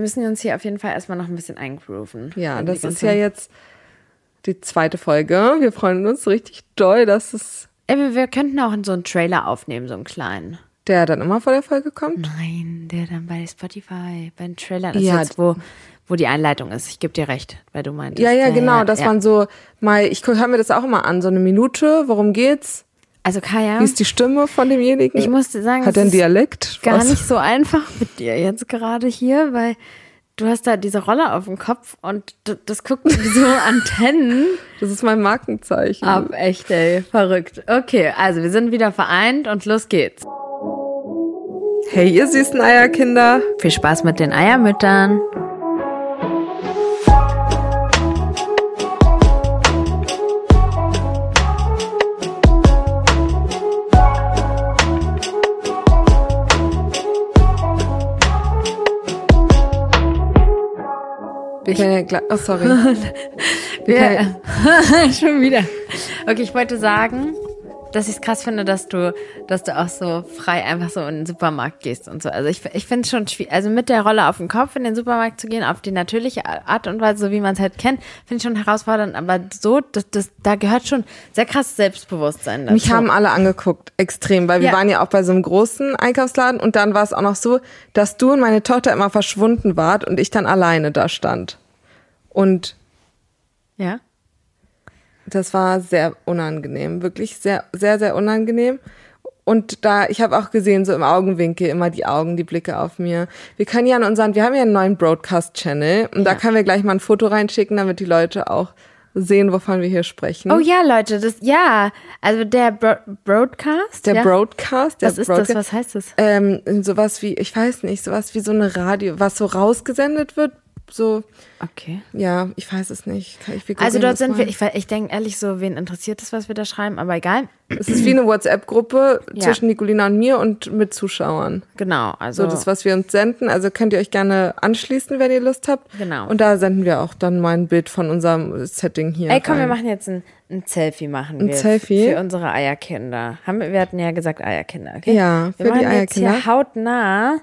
Wir müssen uns hier auf jeden Fall erstmal noch ein bisschen eingrooven. Ja, das ist ja jetzt die zweite Folge. Wir freuen uns richtig doll, dass es Ey, wir, wir könnten auch so einen Trailer aufnehmen, so einen kleinen. der dann immer vor der Folge kommt. Nein, der dann bei Spotify, beim Trailer ist Ja. jetzt, wo, wo die Einleitung ist. Ich gebe dir recht, weil du meintest. Ja, ja, genau, dass ja. man so mal, ich höre mir das auch immer an, so eine Minute, worum geht's? Also Kaya, Wie ist die Stimme von demjenigen? ich musste sagen, Hat er einen ist Dialekt? gar Was? nicht so einfach mit dir jetzt gerade hier, weil du hast da diese Rolle auf dem Kopf und das guckt wie so Antennen Das ist mein Markenzeichen. ab. Echt, ey, verrückt. Okay, also wir sind wieder vereint und los geht's. Hey, ihr süßen Eierkinder. Viel Spaß mit den Eiermüttern. Wir können ja gleich, oh sorry. Wir, schon wieder. Okay, ich wollte sagen, dass ich es krass finde, dass du, dass du auch so frei einfach so in den Supermarkt gehst und so. Also ich, ich finde es schon schwierig, also mit der Rolle auf dem Kopf in den Supermarkt zu gehen, auf die natürliche Art und Weise, so wie man es halt kennt, finde ich schon herausfordernd. Aber so, das, das, da gehört schon sehr krass Selbstbewusstsein dazu. Mich haben alle angeguckt, extrem, weil wir Ja. waren ja auch bei so einem großen Einkaufsladen und dann war es auch noch so, dass du und meine Tochter immer verschwunden wart und ich dann alleine da stand. Und ja. Das war sehr unangenehm, wirklich sehr, sehr, sehr unangenehm. Und da, ich habe auch gesehen, so im Augenwinkel immer die Augen, die Blicke auf mir. Wir können ja an unseren, wir haben ja einen neuen Broadcast-Channel und da Ja. können wir gleich mal ein Foto reinschicken, damit die Leute auch sehen, wovon wir hier sprechen. Oh ja, Leute, das, ja, also der Bro Broadcast. Der ja? Broadcast, der Was ist Broadcast, das? Was heißt das? Ähm, sowas wie, ich weiß nicht, sowas wie so eine Radio, was so rausgesendet wird, so, Okay. ja, ich weiß es nicht. Wir Also dort sind wir, ich, ich denke ehrlich so, wen interessiert das, was wir da schreiben, aber egal. Es ist wie eine WhatsApp-Gruppe Ja. zwischen Nicolina und mir und mit Zuschauern. Genau, also So das, was wir uns senden. Also könnt ihr euch gerne anschließen, wenn ihr Lust habt. Genau. Und da senden wir auch dann mal ein Bild von unserem Setting hier. Ey, komm, wir rein. machen jetzt ein, ein Selfie machen Ein wir Selfie? für unsere Eierkinder. Haben wir, wir hatten ja gesagt Eierkinder, okay? Ja, wir für die machen jetzt hier Eierkinder. hautnah.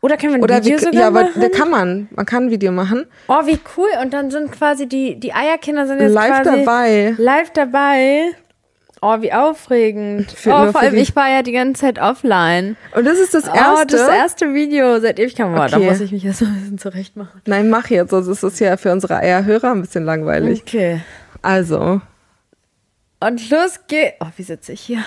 Oder können wir ein Oder Video wir, sogar ja, aber machen? da kann man. Man kann ein Video machen. oh, wie cool. Und dann sind quasi die, die Eierkinder sind jetzt Live dabei. Live dabei. Oh, wie aufregend. Für- oh, vor allem, ich war ja die ganze Zeit offline. Und das ist das Oh, erste. das erste Video seit. Boah, da Okay. muss ich mich jetzt mal ein bisschen zurecht machen. Nein, mach jetzt, sonst ist es ja für unsere Eierhörer ein bisschen langweilig. Okay. Also, Und los geht's. Oh, wie sitze ich hier?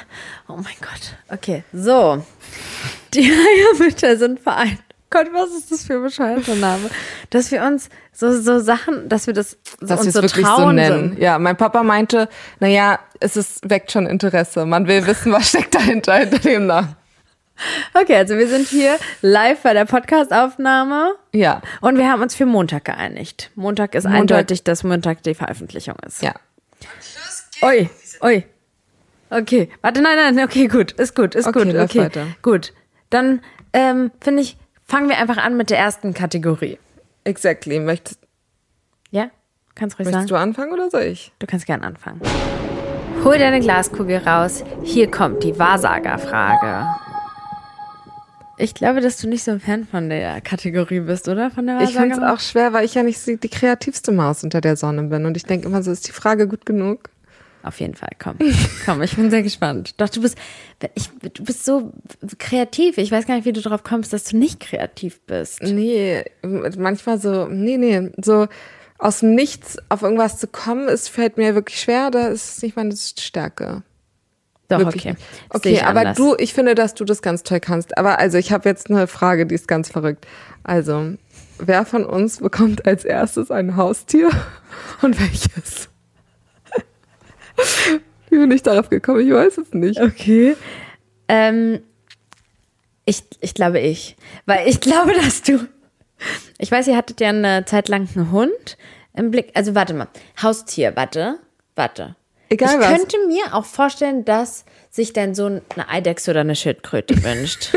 Oh mein Gott. Okay, so. Die Eiermütter sind vereint. Gott, was ist das für ein bescheuerter Name? Dass wir uns so, so Sachen, dass wir das so, dass uns so wirklich so trauen nennen. sind. Ja, mein Papa meinte, naja, es ist, weckt schon Interesse. Man will wissen, was steckt dahinter, hinter dem Namen. Okay, also wir sind hier live bei der Podcast-Aufnahme Ja, und wir haben uns für Montag geeinigt. Montag ist Montag. eindeutig, dass Montag die Veröffentlichung ist. ja. Ui, ui. Okay, warte, nein, nein, okay, gut, ist gut, ist Okay, gut, okay, weiter. gut. Dann ähm, finde ich, fangen wir einfach an mit der ersten Kategorie. Exactly. Möchtest, Ja, kannst ruhig möchtest sagen. du anfangen oder soll ich? Du kannst gern anfangen. Hol deine Glaskugel raus. Hier kommt die Wahrsagerfrage. Ich glaube, dass du nicht so ein Fan von der Kategorie bist, oder? Von der Ich finde es auch schwer, weil ich ja nicht die kreativste Maus unter der Sonne bin. Und ich denke immer so, ist die Frage gut genug? Auf jeden Fall, komm. Komm, ich bin sehr gespannt. Doch, du bist, ich, du bist so kreativ. Ich weiß gar nicht, wie du darauf kommst, dass du nicht kreativ bist. Nee, manchmal so, nee, nee, so aus dem Nichts auf irgendwas zu kommen, es fällt mir wirklich schwer, da ist nicht meine Stärke. Doch, Wirklich okay. Das Okay, aber anders. du, ich finde, dass du das ganz toll kannst. Aber also, ich habe jetzt eine Frage, die ist ganz verrückt. Also, wer von uns bekommt als erstes ein Haustier und welches? Wie bin ich darauf gekommen? Ich weiß es nicht. Okay. Ähm, ich, ich glaube ich. Weil ich glaube, dass du. Ich weiß, ihr hattet ja eine Zeit lang einen Hund im Blick. Also warte mal. Haustier, warte. Warte. Egal ich was. könnte mir auch vorstellen, dass sich dein Sohn eine Eidechse oder eine Schildkröte wünscht.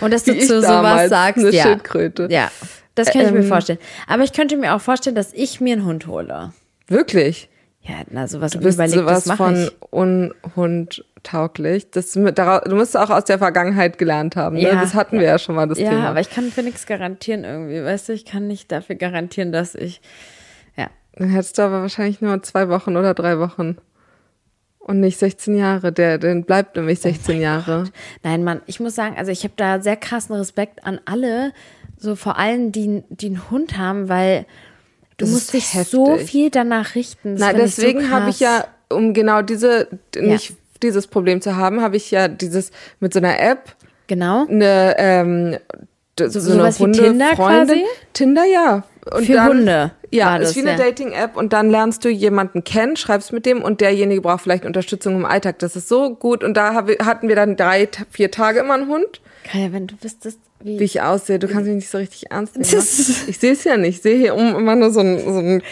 Und dass du Wie ich zu sowas sagst. eine ja. Schildkröte. Ja. Das kann ich mir Ähm. vorstellen. Aber ich könnte mir auch vorstellen, dass ich mir einen Hund hole. Wirklich? Ja, na, sowas Du bist sowas von ich. Unhund tauglich. Das, du musst auch aus der Vergangenheit gelernt haben. Ne? Ja, das hatten wir ja schon mal, das ja, Thema. aber ich kann für nichts garantieren irgendwie. Weißt du, ich kann nicht dafür garantieren, dass ich. Ja. Dann hättest du aber wahrscheinlich nur zwei Wochen oder drei Wochen. Und nicht 16 Jahre. Der, der bleibt nämlich 16 Jahre. Gott. Nein, Mann, ich muss sagen, also ich habe da sehr krassen Respekt an alle, so vor allem, die, die einen Hund haben, weil du Das musst dich so heftig. viel danach richten. Na, ich so deswegen habe ich ja, um genau diese, nicht dieses Problem zu haben, habe ich ja dieses mit so einer App, Genau. eine, ähm, so, wie eine Tinder Hunde-Freundin. quasi? Tinder, ja. Und Für Hunde Ja, ist das, wie eine ja. Dating-App und dann lernst du jemanden kennen, schreibst mit dem und derjenige braucht vielleicht Unterstützung im Alltag. Das ist so gut und da hab, hatten wir dann drei, vier Tage immer einen Hund, Kaya, wenn du wüsstest, wie. wie ich aussehe. Du kannst mich nicht so richtig ernst nehmen. Ne? Ich sehe es ja nicht. Ich sehe hier um immer nur so ein, so ein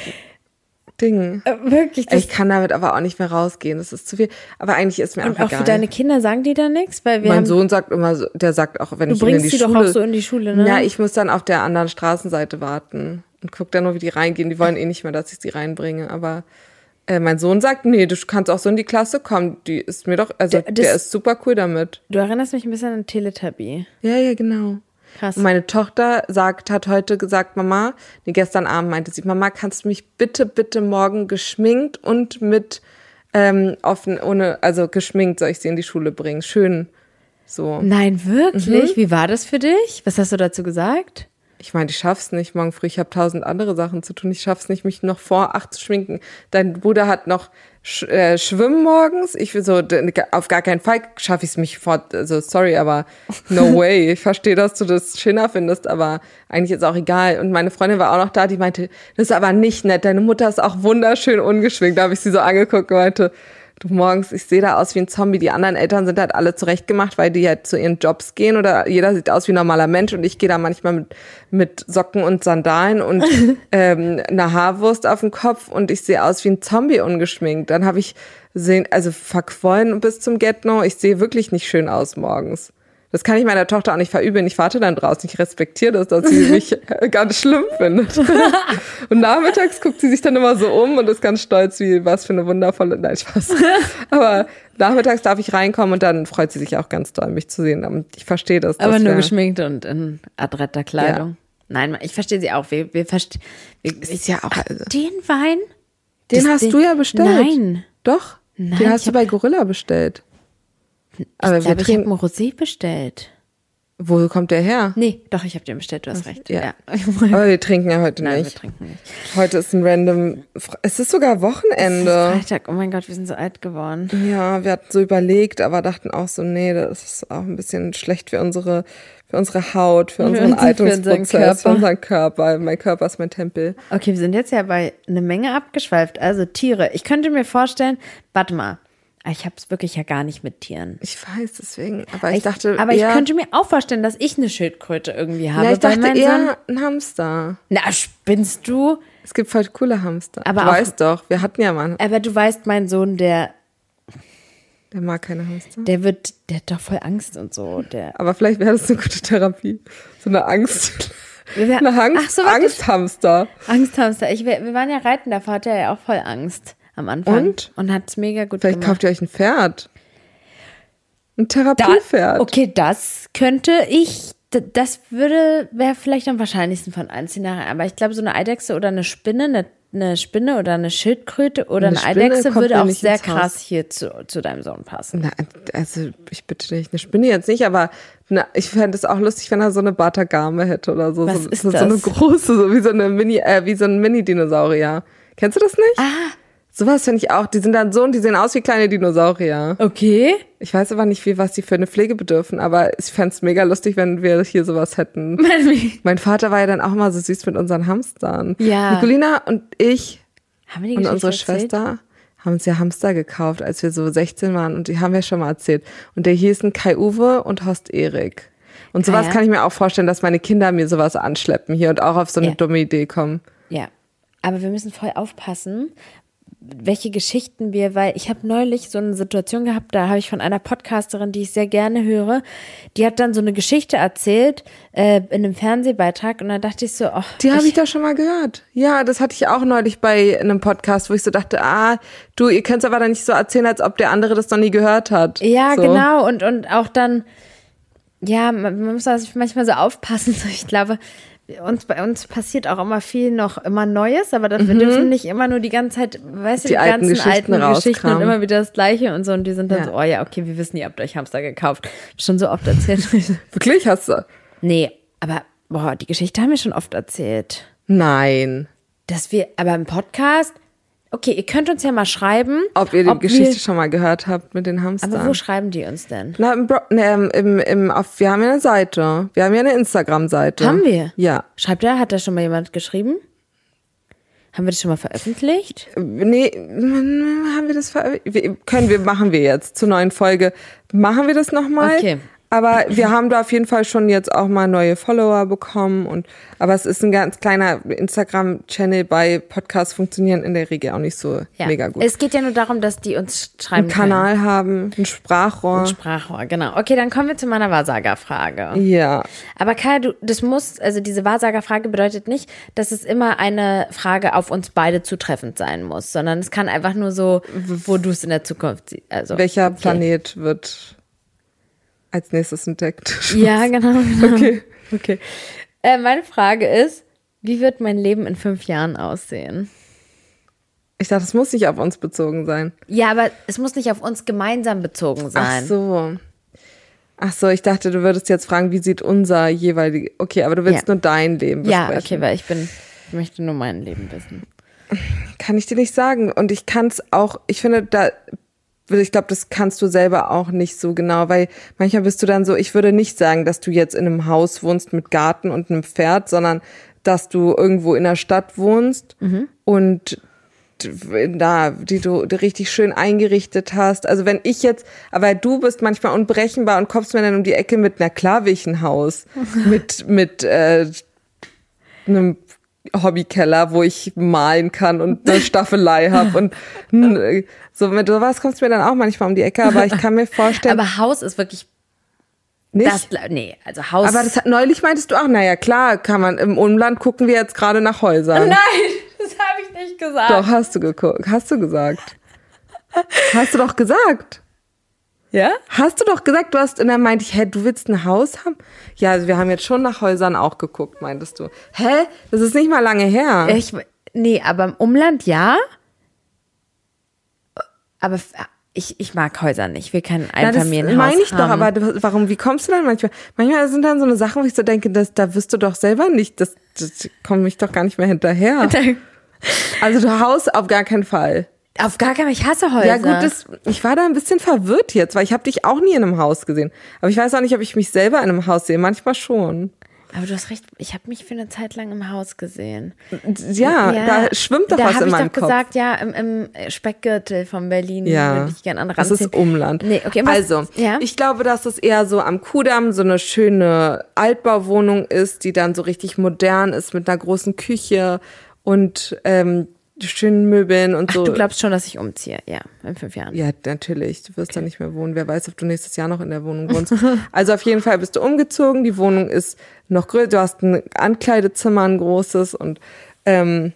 Ding. Äh, wirklich, Ich kann damit aber auch nicht mehr rausgehen. Das ist zu viel. Aber eigentlich ist mir Und auch auch egal. für deine Kinder sagen die da nichts? Weil wir mein haben, Sohn sagt immer, so, der sagt auch, wenn Du ich ihn in bringst die die doch Schule, auch so in die Schule, ne? Ja, ich muss dann auf der anderen Straßenseite warten und guck dann nur, wie die reingehen. Die wollen eh nicht mehr, dass ich sie reinbringe. Aber äh, mein Sohn sagt, nee, du kannst auch so in die Klasse kommen. Die ist mir doch, also Der- der, ist super cool damit. Du erinnerst mich ein bisschen an Teletubby. Ja, ja, genau. Krass. Und meine Tochter sagt, hat heute gesagt, Mama, nee, gestern Abend meinte sie, Mama, kannst du mich bitte, bitte morgen geschminkt und mit ähm, offen, ohne, also geschminkt soll ich sie in die Schule bringen. Schön so. Nein, wirklich? Mhm. Wie war das für dich? Was hast du dazu gesagt? Ich meine, ich schaff's nicht morgen früh. Ich habe tausend andere Sachen zu tun. Ich schaff's nicht, mich noch vor acht zu schminken. Dein Bruder hat noch Sch äh, Schwimmen morgens. Ich will so, auf gar keinen Fall schaffe ich es mich vor. Also sorry, aber no way. Ich verstehe, dass du das schöner findest, aber eigentlich ist auch egal. Und meine Freundin war auch noch da, die meinte, das ist aber nicht nett. Deine Mutter ist auch wunderschön ungeschminkt. Da habe ich sie so angeguckt und meinte, du morgens, ich sehe da aus wie ein Zombie. Die anderen Eltern sind halt alle zurechtgemacht, weil die halt zu ihren Jobs gehen oder jeder sieht aus wie ein normaler Mensch und ich gehe da manchmal mit, mit Socken und Sandalen und ähm, einer Haarwurst auf dem Kopf und ich sehe aus wie ein Zombie ungeschminkt. Dann habe ich sehen, also verquollen bis zum Get-No. Ich sehe wirklich nicht schön aus morgens. Das kann ich meiner Tochter auch nicht verübeln. Ich warte dann draußen. Ich respektiere das, dass sie mich ganz schlimm findet. Und nachmittags guckt sie sich dann immer so um und ist ganz stolz, wie was für eine wundervolle, nein, Spaß. Aber nachmittags darf ich reinkommen und dann freut sie sich auch ganz doll, mich zu sehen. Und ich verstehe das. Aber nur geschminkt und in adretter Kleidung. Nein, ich verstehe sie auch. Wir, wir verstehen. Ist ja auch, also, Den Wein? den Das hast Ding- du ja bestellt. Nein. Doch. Nein, den hast du bei Gorilla bestellt. Aber ich wir glaube, ich habe einen Rosé bestellt. wo kommt der her? Nee, doch, ich habe den bestellt, du hast recht. ja. Ja. Aber wir trinken ja heute Nein, wir nicht. trinken nicht. Heute ist ein random, Fre- es ist sogar Wochenende. Freitag, oh mein Gott, wir sind so alt geworden. Ja, wir hatten so überlegt, aber dachten auch so, nee, das ist auch ein bisschen schlecht für unsere, für unsere Haut, für unseren unseren- für unseren Alterungsprozess, für Körper. unseren Körper. Mein Körper ist mein Tempel. Okay, wir sind jetzt ja bei eine Menge abgeschweift. Also Tiere. Ich könnte mir vorstellen, warte mal, ich habe es wirklich ja gar nicht mit Tieren. Ich weiß, deswegen, aber ich, dachte aber ich eher, könnte mir auch vorstellen, dass ich eine Schildkröte irgendwie habe. ja, ich dachte eher ein Hamster. na, spinnst du? Es gibt voll coole Hamster. Aber du auch- weißt doch, wir hatten ja mal, Aber du weißt, mein Sohn, der, der mag keine Hamster. der wird, der hat doch voll Angst und so. Der, Aber vielleicht wäre das eine gute Therapie. So eine Angst. Eine Angst, Ach so. Angsthamster. Angsthamster. Ich, wir wir waren ja reiten, davor hatte er ja auch voll Angst am Anfang. Und? Und hat es mega gut Vielleicht gemacht. kauft ihr euch ein Pferd. Ein Da, Therapiepferd. okay, das könnte ich, das würde, wäre vielleicht am wahrscheinlichsten von allen Szenarien. Aber ich glaube, so eine Eidechse oder eine Spinne, eine, eine Spinne oder eine Schildkröte oder Eine eine, Eidechse würde auch nicht sehr Haus. krass hier zu, zu deinem Sohn passen. Na, also ich bitte dich, eine Spinne jetzt nicht, aber na, ich fände es auch lustig, wenn er so eine Batagame hätte oder so. Was so, ist so, so eine das? große, so wie so eine Mini, äh, wie so ein Mini-Dinosaurier. Kennst du das nicht? Ah, Sowas finde ich auch. Die sind dann so und die sehen aus wie kleine Dinosaurier. okay. Ich weiß aber nicht, wie was die für eine Pflege bedürfen, aber ich fände es mega lustig, wenn wir hier sowas hätten. Mein Vater war ja dann auch mal so süß mit unseren Hamstern. Ja. Nicolina und ich Haben wir die und Geschichte unsere erzählt? Schwester haben uns ja Hamster gekauft, als wir so 16 waren. Und die haben wir schon mal erzählt. Und der hießen Kai-Uwe und Horst Erik. Und sowas Ah, ja. kann ich mir auch vorstellen, dass meine Kinder mir sowas anschleppen hier und auch auf so eine Ja. dumme Idee kommen. Ja. Aber wir müssen voll aufpassen, welche Geschichten wir, weil ich habe neulich so eine Situation gehabt, da habe ich von einer Podcasterin, die ich sehr gerne höre, die hat dann so eine Geschichte erzählt äh, in einem Fernsehbeitrag und da dachte ich so, ach, Die habe ich doch schon mal gehört. Ja, das hatte ich auch neulich bei einem Podcast, wo ich so dachte, ah, du, ihr könnt es aber dann nicht so erzählen, als ob der andere das noch nie gehört hat. Ja, so. genau. Und, und auch dann, ja, man, man muss also manchmal so aufpassen. So, Ich glaube, uns, bei uns passiert auch immer viel noch immer Neues, aber dann, wir dürfen nicht immer nur die ganze Zeit, weißt du, Mhm. Die die, alten ganzen Geschichten alten Geschichten und immer wieder das Gleiche und so. Und die sind dann Ja. so, oh ja, okay, wir wissen, ihr habt euch Hamster gekauft. Schon so oft erzählt. Wirklich hast du? nee, aber, boah, die Geschichte haben wir schon oft erzählt. Nein. Dass wir, aber im Podcast, okay, ihr könnt uns ja mal schreiben. Ob ihr die wir- Geschichte schon mal gehört habt mit den Hamstern. Aber wo schreiben die uns denn? Na, im, Bro ne, im, im, im, auf, wir haben ja eine Seite. Wir haben ja eine Instagram-Seite. Haben wir? Ja. Schreibt da, hat da schon mal jemand geschrieben? Haben wir das schon mal veröffentlicht? Nee, haben wir das ver wir, können wir, machen wir jetzt zur neuen Folge. Machen wir das nochmal? Okay. Aber wir haben da auf jeden Fall schon jetzt auch mal neue Follower bekommen und aber es ist ein ganz kleiner Instagram-Channel bei Podcasts funktionieren in der Regel auch nicht so Ja. mega gut. Es geht ja nur darum, dass die uns schreiben Einen Kanal haben, ein Sprachrohr. können. Sprachrohr, genau. Okay, dann kommen wir zu meiner Wahrsagerfrage. ja. Aber Kai, du, das muss, also diese Wahrsagerfrage bedeutet nicht, dass es immer eine Frage auf uns beide zutreffend sein muss, sondern es kann einfach nur so, wo du es in der Zukunft siehst. Also, Welcher okay. Planet wird als nächstes entdeckt? Ja, genau. genau. Okay. okay. Äh, meine Frage ist, wie wird mein Leben in fünf Jahren aussehen? Ich dachte, das muss nicht auf uns bezogen sein. Ja, aber es muss nicht auf uns gemeinsam bezogen sein. Ach so. Ach so, ich dachte, du würdest jetzt fragen, wie sieht unser jeweilig. Okay, aber du willst Ja. nur dein Leben Ja, besprechen. okay, weil ich bin, ich möchte nur mein Leben wissen. Kann ich dir nicht sagen. Und ich kann es auch, ich finde, da, ich glaube, das kannst du selber auch nicht so genau, weil manchmal bist du dann so, ich würde nicht sagen, dass du jetzt in einem Haus wohnst mit Garten und einem Pferd, sondern dass du irgendwo in der Stadt wohnst Mhm. und da, die du richtig schön eingerichtet hast. Also wenn ich jetzt, aber du bist manchmal unberechenbar und kommst mir dann um die Ecke mit, na klar, will ich ein Haus. mit, mit, äh, einem Hobbykeller, wo ich malen kann und eine Staffelei habe und so mit sowas kommst du mir dann auch manchmal um die Ecke, aber ich kann mir vorstellen, Aber Haus ist wirklich nicht. das, nee, also Haus. aber das hat, neulich meintest du auch, naja, klar, kann man im Umland gucken wir jetzt gerade nach Häusern. Nein, das habe ich nicht gesagt. Doch, hast du geguckt, hast du gesagt. Hast du doch gesagt. Ja? Hast du doch gesagt, du hast, und dann meinte ich, hä, du willst ein Haus haben? Ja, also wir haben jetzt schon nach Häusern auch geguckt, meintest du. Hä? Das ist nicht mal lange her. Ich, nee, aber im Umland ja. Aber ich, ich mag Häuser nicht. Ich will kein Ja, das Einfamilienhaus meine ich doch, haben. aber du- warum, wie kommst du dann manchmal? Manchmal sind dann so eine Sachen, wo ich so denke, das, da wirst du doch selber nicht, das, das komme ich doch gar nicht mehr hinterher. Also du Haus auf gar keinen Fall. Auf gar keinen Fall. Ich hasse Häuser. Ja gut, das, ich war da ein bisschen verwirrt jetzt, weil ich habe dich auch nie in einem Haus gesehen. Aber ich weiß auch nicht, ob ich mich selber in einem Haus sehe. Manchmal schon. aber du hast recht. Ich habe mich für eine Zeit lang im Haus gesehen. Ja, da schwimmt doch da was in ich meinem doch Kopf. gesagt, ja, im, im Speckgürtel von Berlin Ja, würde ich gerne an das ist. Umland. Nee, okay, was, also, ja? ich glaube, dass es eher so am Kudamm so eine schöne Altbauwohnung ist, die dann so richtig modern ist mit einer großen Küche und ähm, schönen Möbeln und so. du glaubst schon, dass ich umziehe, ja, in fünf Jahren. ja, natürlich. Du wirst da nicht mehr wohnen. Wer weiß, ob du nächstes Jahr noch in der Wohnung wohnst. also auf jeden Fall bist du umgezogen. Die Wohnung ist noch größer. Du hast ein Ankleidezimmer, ein großes und ähm,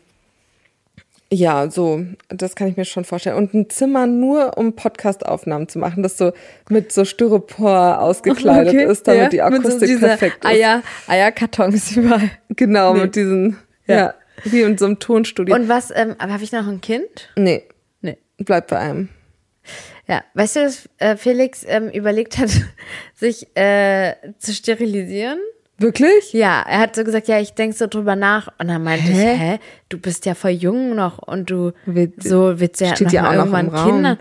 ja, so, das kann ich mir schon vorstellen. Und ein Zimmer nur, um Podcast-Aufnahmen zu machen, das so mit so Styropor ausgekleidet ist, damit die Akustik perfekt ist. Eier, Eierkartons überall. Genau, mit diesen, ja. Ja. Wie in so einem Tonstudio. Und was, ähm, aber habe ich noch ein Kind? nee, Nee. bleib bei einem. Ja, weißt du, dass äh, Felix ähm, überlegt hat, sich äh, zu sterilisieren? Wirklich? Ja, er hat so gesagt, ja, ich denk so drüber nach. Und dann meinte ich, Hä? hä, du bist ja voll jung noch und du Wird- so willst ja noch ja mal auch noch irgendwann Raum. Kinder.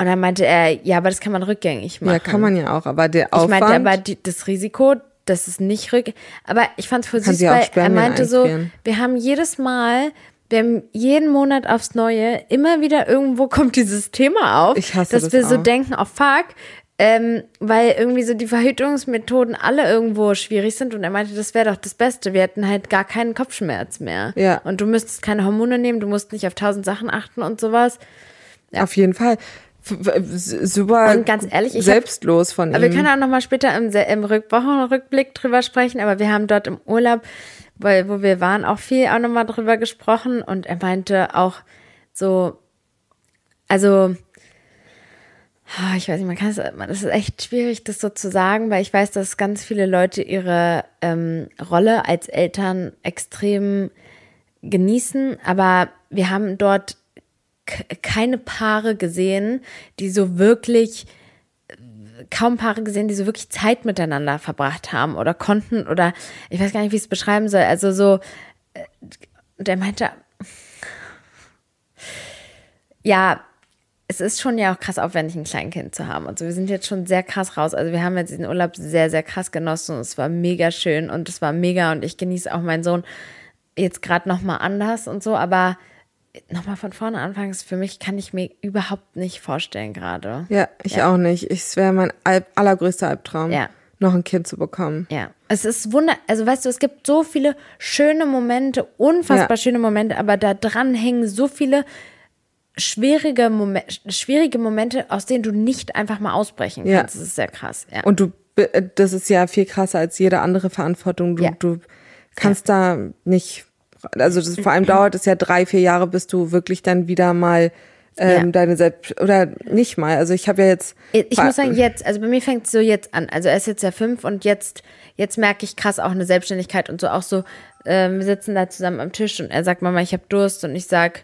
Und dann meinte er, ja, aber das kann man rückgängig machen. Ja, kann man ja auch, aber der Ich Aufwand. meinte aber die, das Risiko, das ist nicht rück. Aber ich fand es voll Kann süß, weil er meinte so, wir haben jedes Mal, wir haben jeden Monat aufs Neue, immer wieder irgendwo kommt dieses Thema auf, dass das wir so auch. denken, oh fuck, ähm, weil irgendwie so die Verhütungsmethoden alle irgendwo schwierig sind und er meinte, das wäre doch das Beste. Wir hätten halt gar keinen Kopfschmerz mehr. Ja. Und du müsstest keine Hormone nehmen, du musst nicht auf tausend Sachen achten und sowas. Ja. Auf jeden Fall. Super Und ganz ehrlich, ich hab- selbstlos von Aber wir ihm. können auch noch mal später im, im Rück Wochenrückblick drüber sprechen. Aber wir haben dort im Urlaub, weil, wo wir waren, auch viel auch noch mal drüber gesprochen. Und er meinte auch so, also, ah, ich weiß nicht, man kann es, es ist echt schwierig, das so zu sagen, weil ich weiß, dass ganz viele Leute ihre ähm, Rolle als Eltern extrem genießen. Aber wir haben dort keine Paare gesehen, die so wirklich kaum Paare gesehen, die so wirklich Zeit miteinander verbracht haben oder konnten oder ich weiß gar nicht, wie ich es beschreiben soll. Also so, äh, und er meinte, ja, es ist schon ja auch krass aufwendig, ein Kleinkind zu haben. Und so, wir sind jetzt schon sehr krass raus. Also wir haben jetzt diesen Urlaub sehr, sehr krass genossen und es war mega schön und es war mega und ich genieße auch meinen Sohn jetzt gerade nochmal anders und so, aber nochmal von vorne anfangen, ist für mich kann ich mir überhaupt nicht vorstellen gerade. ja, ich auch nicht. Ich- Es wäre mein Alb allergrößter Albtraum, Ja. noch ein Kind zu bekommen. Ja, es ist wunder, also weißt du, es gibt so viele schöne Momente, unfassbar Ja. schöne Momente, aber da dran hängen so viele schwierige, Momen schwierige Momente, aus denen du nicht einfach mal ausbrechen Ja. kannst. Das ist sehr krass. Ja. Und du, das ist ja viel krasser als jede andere Verantwortung. Du, Ja. du kannst da nicht, also das, vor allem dauert es ja drei, vier Jahre, bis du wirklich dann wieder mal ähm, Ja. deine Selbst, oder nicht mal. Also ich habe ja jetzt. Ich muss sagen, jetzt, also bei mir fängt es so jetzt an. Also er ist jetzt ja fünf und jetzt, jetzt merke ich krass auch eine Selbstständigkeit und so auch so, ähm, wir sitzen da zusammen am Tisch und er sagt, Mama, ich habe Durst und ich sag,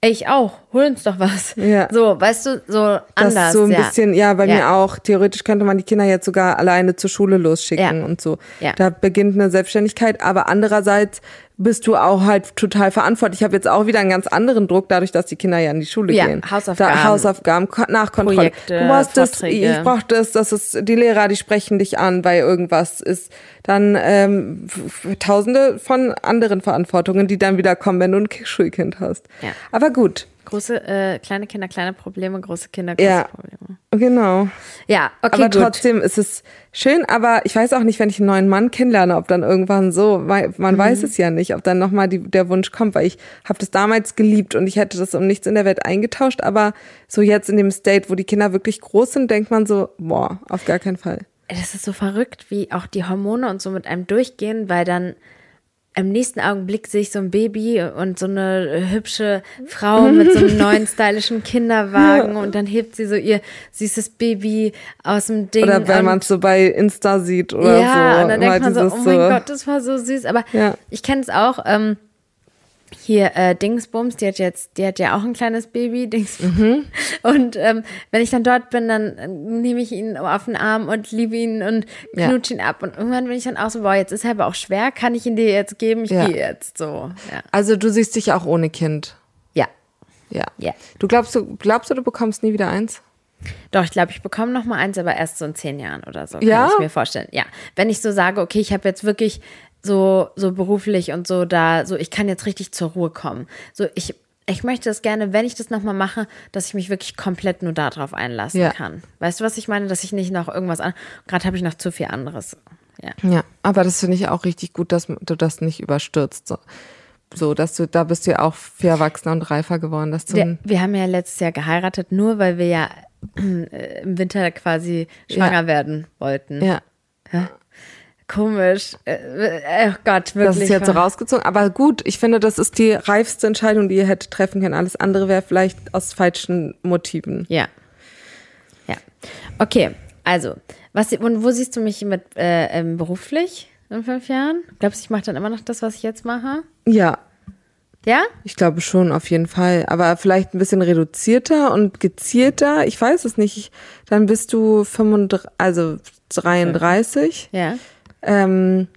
ey, ich auch, hol uns doch was. Ja. So, weißt du, so Das anders. so ein ja. bisschen, ja, bei Ja. mir auch. Theoretisch könnte man die Kinder jetzt sogar alleine zur Schule losschicken und so. Ja. Da beginnt eine Selbstständigkeit, aber andererseits bist du auch halt total verantwortlich. Ich habe jetzt auch wieder einen ganz anderen Druck, dadurch, dass die Kinder ja in die Schule Ja, gehen. Hausaufgaben. Da, Hausaufgaben, Ko- Nachkontrolle. Projekte, du musst das, ich brauche das, das ist, die Lehrer, die sprechen dich an, weil irgendwas ist. Dann ähm, tausende von anderen Verantwortungen, die dann wieder kommen, wenn du ein Ki- Schulkind hast. Ja. Aber gut, Große, äh, kleine Kinder, kleine Probleme, große Kinder, große Ja. Probleme. genau. Ja, okay, aber gut. trotzdem ist es schön, aber ich weiß auch nicht, wenn ich einen neuen Mann kennenlerne, ob dann irgendwann so, weil man Mhm. weiß es ja nicht, ob dann nochmal der Wunsch kommt, weil ich habe das damals geliebt und ich hätte das um nichts in der Welt eingetauscht, aber so jetzt in dem State, wo die Kinder wirklich groß sind, denkt man so, boah, auf gar keinen Fall. Das ist so verrückt, wie auch die Hormone und so mit einem durchgehen, weil dann im nächsten Augenblick sehe ich so ein Baby und so eine hübsche Frau mit so einem neuen stylischen Kinderwagen und dann hebt sie so ihr süßes Baby aus dem Ding. Oder wenn man es so bei Insta sieht oder ja, so. und dann denkt man so, oh mein Gott, das war so süß. Aber Ja. ich kenne es auch. Ähm, hier äh, Dingsbums, die hat jetzt, die hat ja auch ein kleines Baby, Dingsbums. Mhm. Und ähm, wenn ich dann dort bin, dann äh, nehme ich ihn auf den Arm und liebe ihn und Ja. knutsche ihn ab. Und irgendwann bin ich dann auch so, boah, jetzt ist er aber auch schwer, kann ich ihn dir jetzt geben? Ich Ja. gehe jetzt so. Ja. Also du siehst dich auch ohne Kind. ja. Ja. Ja. Du glaubst, du glaubst du, du bekommst nie wieder eins? Doch, ich glaube, ich bekomme noch mal eins, aber erst so in zehn Jahren oder so, kann Ja? ich mir vorstellen. Ja, wenn ich so sage, okay, ich habe jetzt wirklich so so beruflich und so da, so ich kann jetzt richtig zur Ruhe kommen. So ich ich möchte das gerne, wenn ich das noch mal mache, dass ich mich wirklich komplett nur darauf einlassen Ja. kann. Weißt du, was ich meine? Dass ich nicht noch irgendwas an. Gerade habe ich noch zu viel anderes. Ja. Ja, aber das finde ich auch richtig gut, dass du das nicht überstürzt. So. so, dass du, da bist du ja auch viel erwachsener und reifer geworden, dass du Wir, wir haben ja letztes Jahr geheiratet, nur weil wir ja äh, im Winter quasi schwanger Ja. werden wollten. ja, Komisch. Äh, äh, oh Gott, wirklich. das ist jetzt so rausgezogen. Aber gut, ich finde, das ist die reifste Entscheidung, die ihr hättet treffen können. Alles andere wäre vielleicht aus falschen Motiven. Ja. Ja. Okay, also, was, und wo siehst du mich mit äh, ähm, beruflich in fünf Jahren? Glaubst du, ich mache dann immer noch das, was ich jetzt mache? Ja, Ja? ich glaube schon, auf jeden Fall. Aber vielleicht ein bisschen reduzierter und gezielter. Ich weiß es nicht. Ich, dann bist du 35, also 33. Ja. Ähm,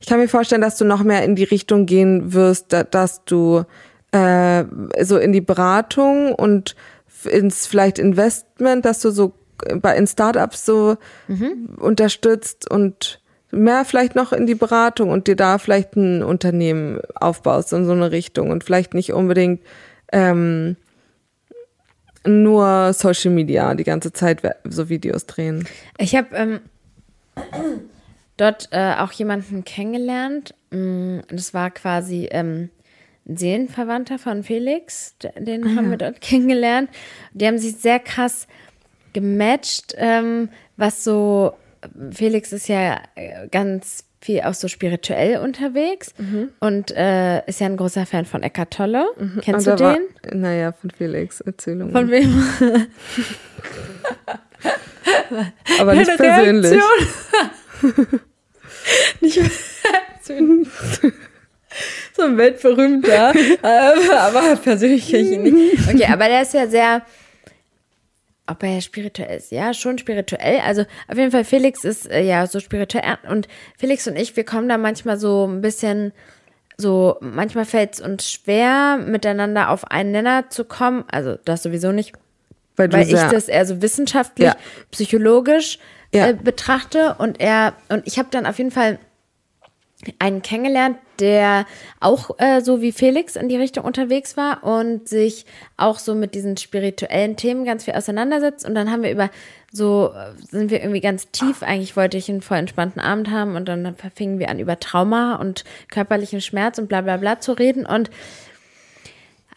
ich kann mir vorstellen, dass du noch mehr in die Richtung gehen wirst, da, dass du äh, so in die Beratung und ins vielleicht Investment, dass du so bei in Startups so unterstützt und mehr vielleicht noch in die Beratung und dir da vielleicht ein Unternehmen aufbaust in so eine Richtung und vielleicht nicht unbedingt ähm, nur Social Media die ganze Zeit so Videos drehen. Ich habe ähm, dort äh, auch jemanden kennengelernt. Mm, das war quasi ähm, ein Seelenverwandter von Felix. Den ah, haben wir dort kennengelernt. Die haben sich sehr krass gematcht, ähm, was so, Felix ist ja äh, ganz viel auch so spirituell unterwegs mhm. und äh, ist ja ein großer Fan von Eckart Tolle. Mhm. Kennst du den? War, naja, von Felix Erzählungen. Von wem? Aber nicht persönlich. nicht so ein weltberühmter, aber persönlich kenne ich ihn nicht. Okay, aber der ist ja sehr ob er spirituell ist. Ja, schon spirituell. Also auf jeden Fall, Felix ist äh, ja so spirituell. Und Felix und ich, wir kommen da manchmal so ein bisschen, so, manchmal fällt es uns schwer, miteinander auf einen Nenner zu kommen. Also das sowieso nicht, weil, weil ich das eher so wissenschaftlich, ja. psychologisch ja. äh, betrachte. Und er, und ich habe dann auf jeden Fall einen kennengelernt, der auch äh, so wie Felix in die Richtung unterwegs war und sich auch so mit diesen spirituellen Themen ganz viel auseinandersetzt. Und dann haben wir über so, äh, sind wir irgendwie ganz tief. Eigentlich wollte ich einen voll entspannten Abend haben und dann fingen wir an, über Trauma und körperlichen Schmerz und bla bla bla zu reden. Und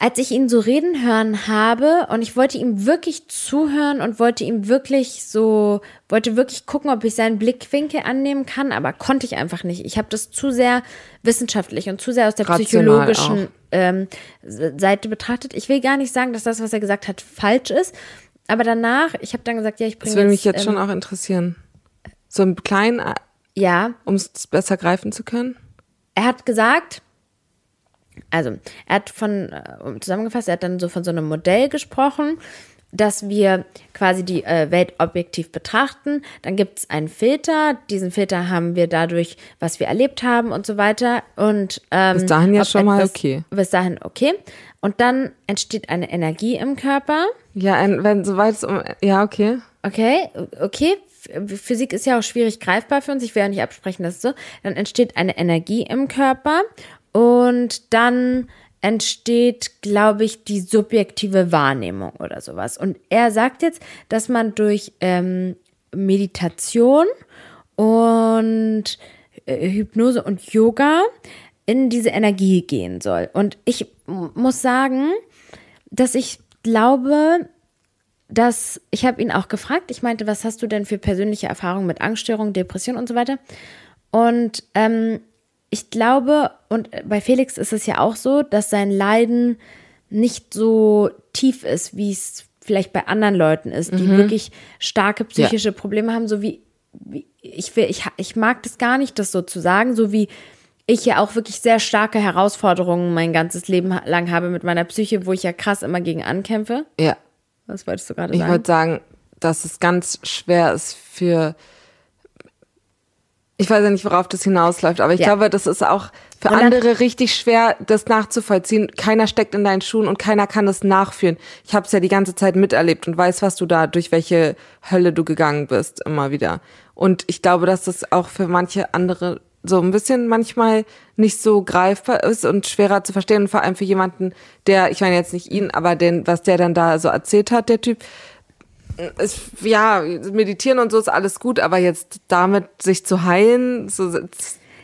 als ich ihn so reden hören habe und ich wollte ihm wirklich zuhören und wollte ihm wirklich so, wollte wirklich gucken, ob ich seinen Blickwinkel annehmen kann, aber konnte ich einfach nicht. Ich habe das zu sehr wissenschaftlich und zu sehr aus der Rational psychologischen ähm, Seite betrachtet. Ich will gar nicht sagen, dass das, was er gesagt hat, falsch ist, aber danach, ich habe dann gesagt, ja, ich bringe Das würde mich jetzt ähm, schon auch interessieren. So ein kleinen, ja, um es besser greifen zu können. Er hat gesagt, also, er hat von, äh, zusammengefasst, er hat dann so von so einem Modell gesprochen, dass wir quasi die äh, Welt objektiv betrachten. Dann gibt es einen Filter. Diesen Filter haben wir dadurch, was wir erlebt haben und so weiter. Und ähm, bis dahin ja schon mal okay. Bis dahin okay. Und dann entsteht eine Energie im Körper. Ja, ein, wenn soweit es um ja okay. Okay, okay. Physik ist ja auch schwierig greifbar für uns. Ich will ja nicht absprechen, dass es so. Dann entsteht eine Energie im Körper und dann entsteht, glaube ich, die subjektive Wahrnehmung oder sowas. Und er sagt jetzt, dass man durch ähm, Meditation und äh, Hypnose und Yoga in diese Energie gehen soll. Und ich muss sagen, dass ich glaube, dass ich habe ihn auch gefragt. Ich meinte, was hast du denn für persönliche Erfahrungen mit Angststörungen, Depression und so weiter? Und ähm, ich glaube, und bei Felix ist es ja auch so, dass sein Leiden nicht so tief ist, wie es vielleicht bei anderen Leuten ist, die mhm. wirklich starke psychische ja. Probleme haben, so wie, wie ich will, ich, ich mag das gar nicht, das so zu sagen, so wie ich ja auch wirklich sehr starke Herausforderungen mein ganzes Leben lang habe mit meiner Psyche, wo ich ja krass immer gegen ankämpfe. Ja. Was wolltest du gerade sagen? Ich wollte sagen, dass es ganz schwer ist für ich weiß ja nicht, worauf das hinausläuft, aber ich ja. glaube, das ist auch für andere richtig schwer, das nachzuvollziehen. Keiner steckt in deinen Schuhen und keiner kann das nachführen. Ich habe es ja die ganze Zeit miterlebt und weiß, was du da, durch welche Hölle du gegangen bist, immer wieder. Und ich glaube, dass das auch für manche andere so ein bisschen manchmal nicht so greifbar ist und schwerer zu verstehen. Und vor allem für jemanden, der, ich meine jetzt nicht ihn, aber den, was der dann da so erzählt hat, der Typ, es, ja, meditieren und so ist alles gut, aber jetzt damit sich zu heilen, so,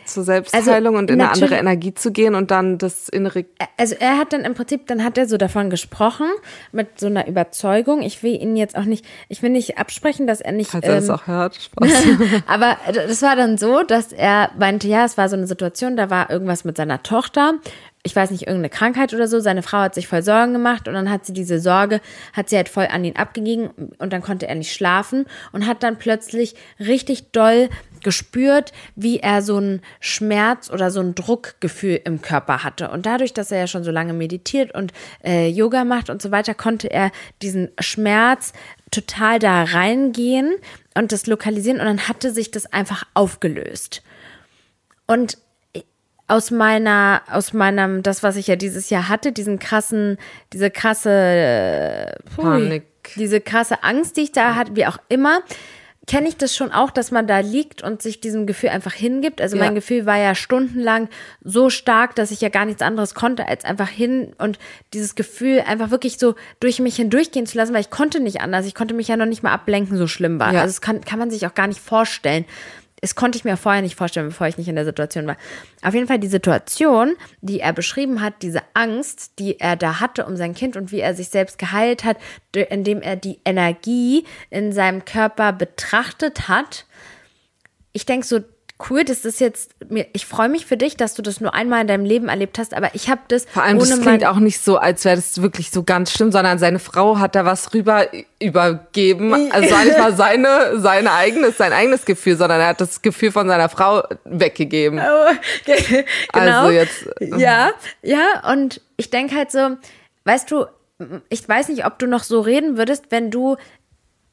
zur Selbstheilung also, und in eine andere Energie zu gehen und dann das innere. Also er hat dann im Prinzip, dann hat er so davon gesprochen, mit so einer Überzeugung. Ich will ihn jetzt auch nicht, ich will nicht absprechen, dass er nicht. Falls er ähm, das auch hört. Spaß. aber das war dann so, dass er meinte, ja, es war so eine Situation, da war irgendwas mit seiner Tochter ich weiß nicht, irgendeine Krankheit oder so. Seine Frau hat sich voll Sorgen gemacht und dann hat sie diese Sorge, hat sie halt voll an ihn abgegeben und dann konnte er nicht schlafen und hat dann plötzlich richtig doll gespürt, wie er so einen Schmerz oder so ein Druckgefühl im Körper hatte. Und dadurch, dass er ja schon so lange meditiert und äh, Yoga macht und so weiter, konnte er diesen Schmerz total da reingehen und das lokalisieren und dann hatte sich das einfach aufgelöst. Und aus meiner, aus meinem, das, was ich ja dieses Jahr hatte, diesen krassen, diese krasse äh, Panik. Diese krasse Angst, die ich da hatte, wie auch immer, kenne ich das schon auch, dass man da liegt und sich diesem Gefühl einfach hingibt. Also mein Ja. Gefühl war ja stundenlang so stark, dass ich ja gar nichts anderes konnte, als einfach hin und dieses Gefühl einfach wirklich so durch mich hindurchgehen zu lassen, weil ich konnte nicht anders. Ich konnte mich ja noch nicht mal ablenken, so schlimm war. Ja. Also das kann, kann man sich auch gar nicht vorstellen. Das konnte ich mir vorher nicht vorstellen, bevor ich nicht in der Situation war. Auf jeden Fall die Situation, die er beschrieben hat, diese Angst, die er da hatte um sein Kind und wie er sich selbst geheilt hat, indem er die Energie in seinem Körper betrachtet hat. Ich denke so, cool, das ist jetzt, mir, ich freue mich für dich, dass du das nur einmal in deinem Leben erlebt hast, aber ich habe das Vor allem, das ohne klingt mein, auch nicht so, als wäre das wirklich so ganz schlimm, sondern seine Frau hat da was rüber übergeben. Also war nicht mal seine, seine eigenes, sein eigenes Gefühl, sondern er hat das Gefühl von seiner Frau weggegeben. genau. Also jetzt, ähm, Ja, ja, und ich denke halt so, weißt du, ich weiß nicht, ob du noch so reden würdest, wenn du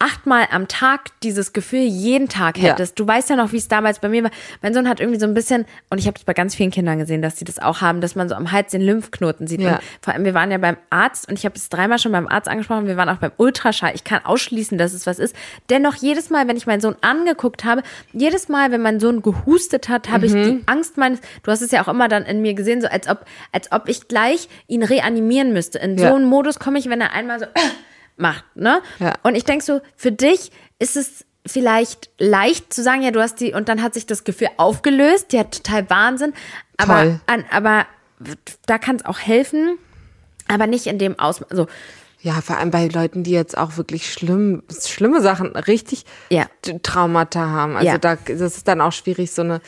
achtmal am Tag dieses Gefühl jeden Tag Ja. hättest. Du weißt ja noch, wie es damals bei mir war. Mein Sohn hat irgendwie so ein bisschen, und ich habe das bei ganz vielen Kindern gesehen, dass sie das auch haben, dass man so am Hals den Lymphknoten sieht. Ja. Vor allem, wir waren ja beim Arzt und ich habe es dreimal schon beim Arzt angesprochen, wir waren auch beim Ultraschall. Ich kann ausschließen, dass es was ist. Dennoch jedes Mal, wenn ich meinen Sohn angeguckt habe, jedes Mal, wenn mein Sohn gehustet hat, habe ich die Angst meines, du hast es ja auch immer dann in mir gesehen, so als ob, als ob ich gleich ihn reanimieren müsste. In Ja. so einen Modus komme ich, wenn er einmal so macht, ne? Ja. Und ich denke so, für dich ist es vielleicht leicht zu sagen, ja, du hast die, und dann hat sich das Gefühl aufgelöst, ja, total Wahnsinn. Aber, an, aber da kann es auch helfen, aber nicht in dem Ausmaß. Also, Ja, vor allem bei Leuten, die jetzt auch wirklich schlimm, schlimme Sachen, richtig Ja. Traumata haben. Also Ja. da, das ist dann auch schwierig, so eine,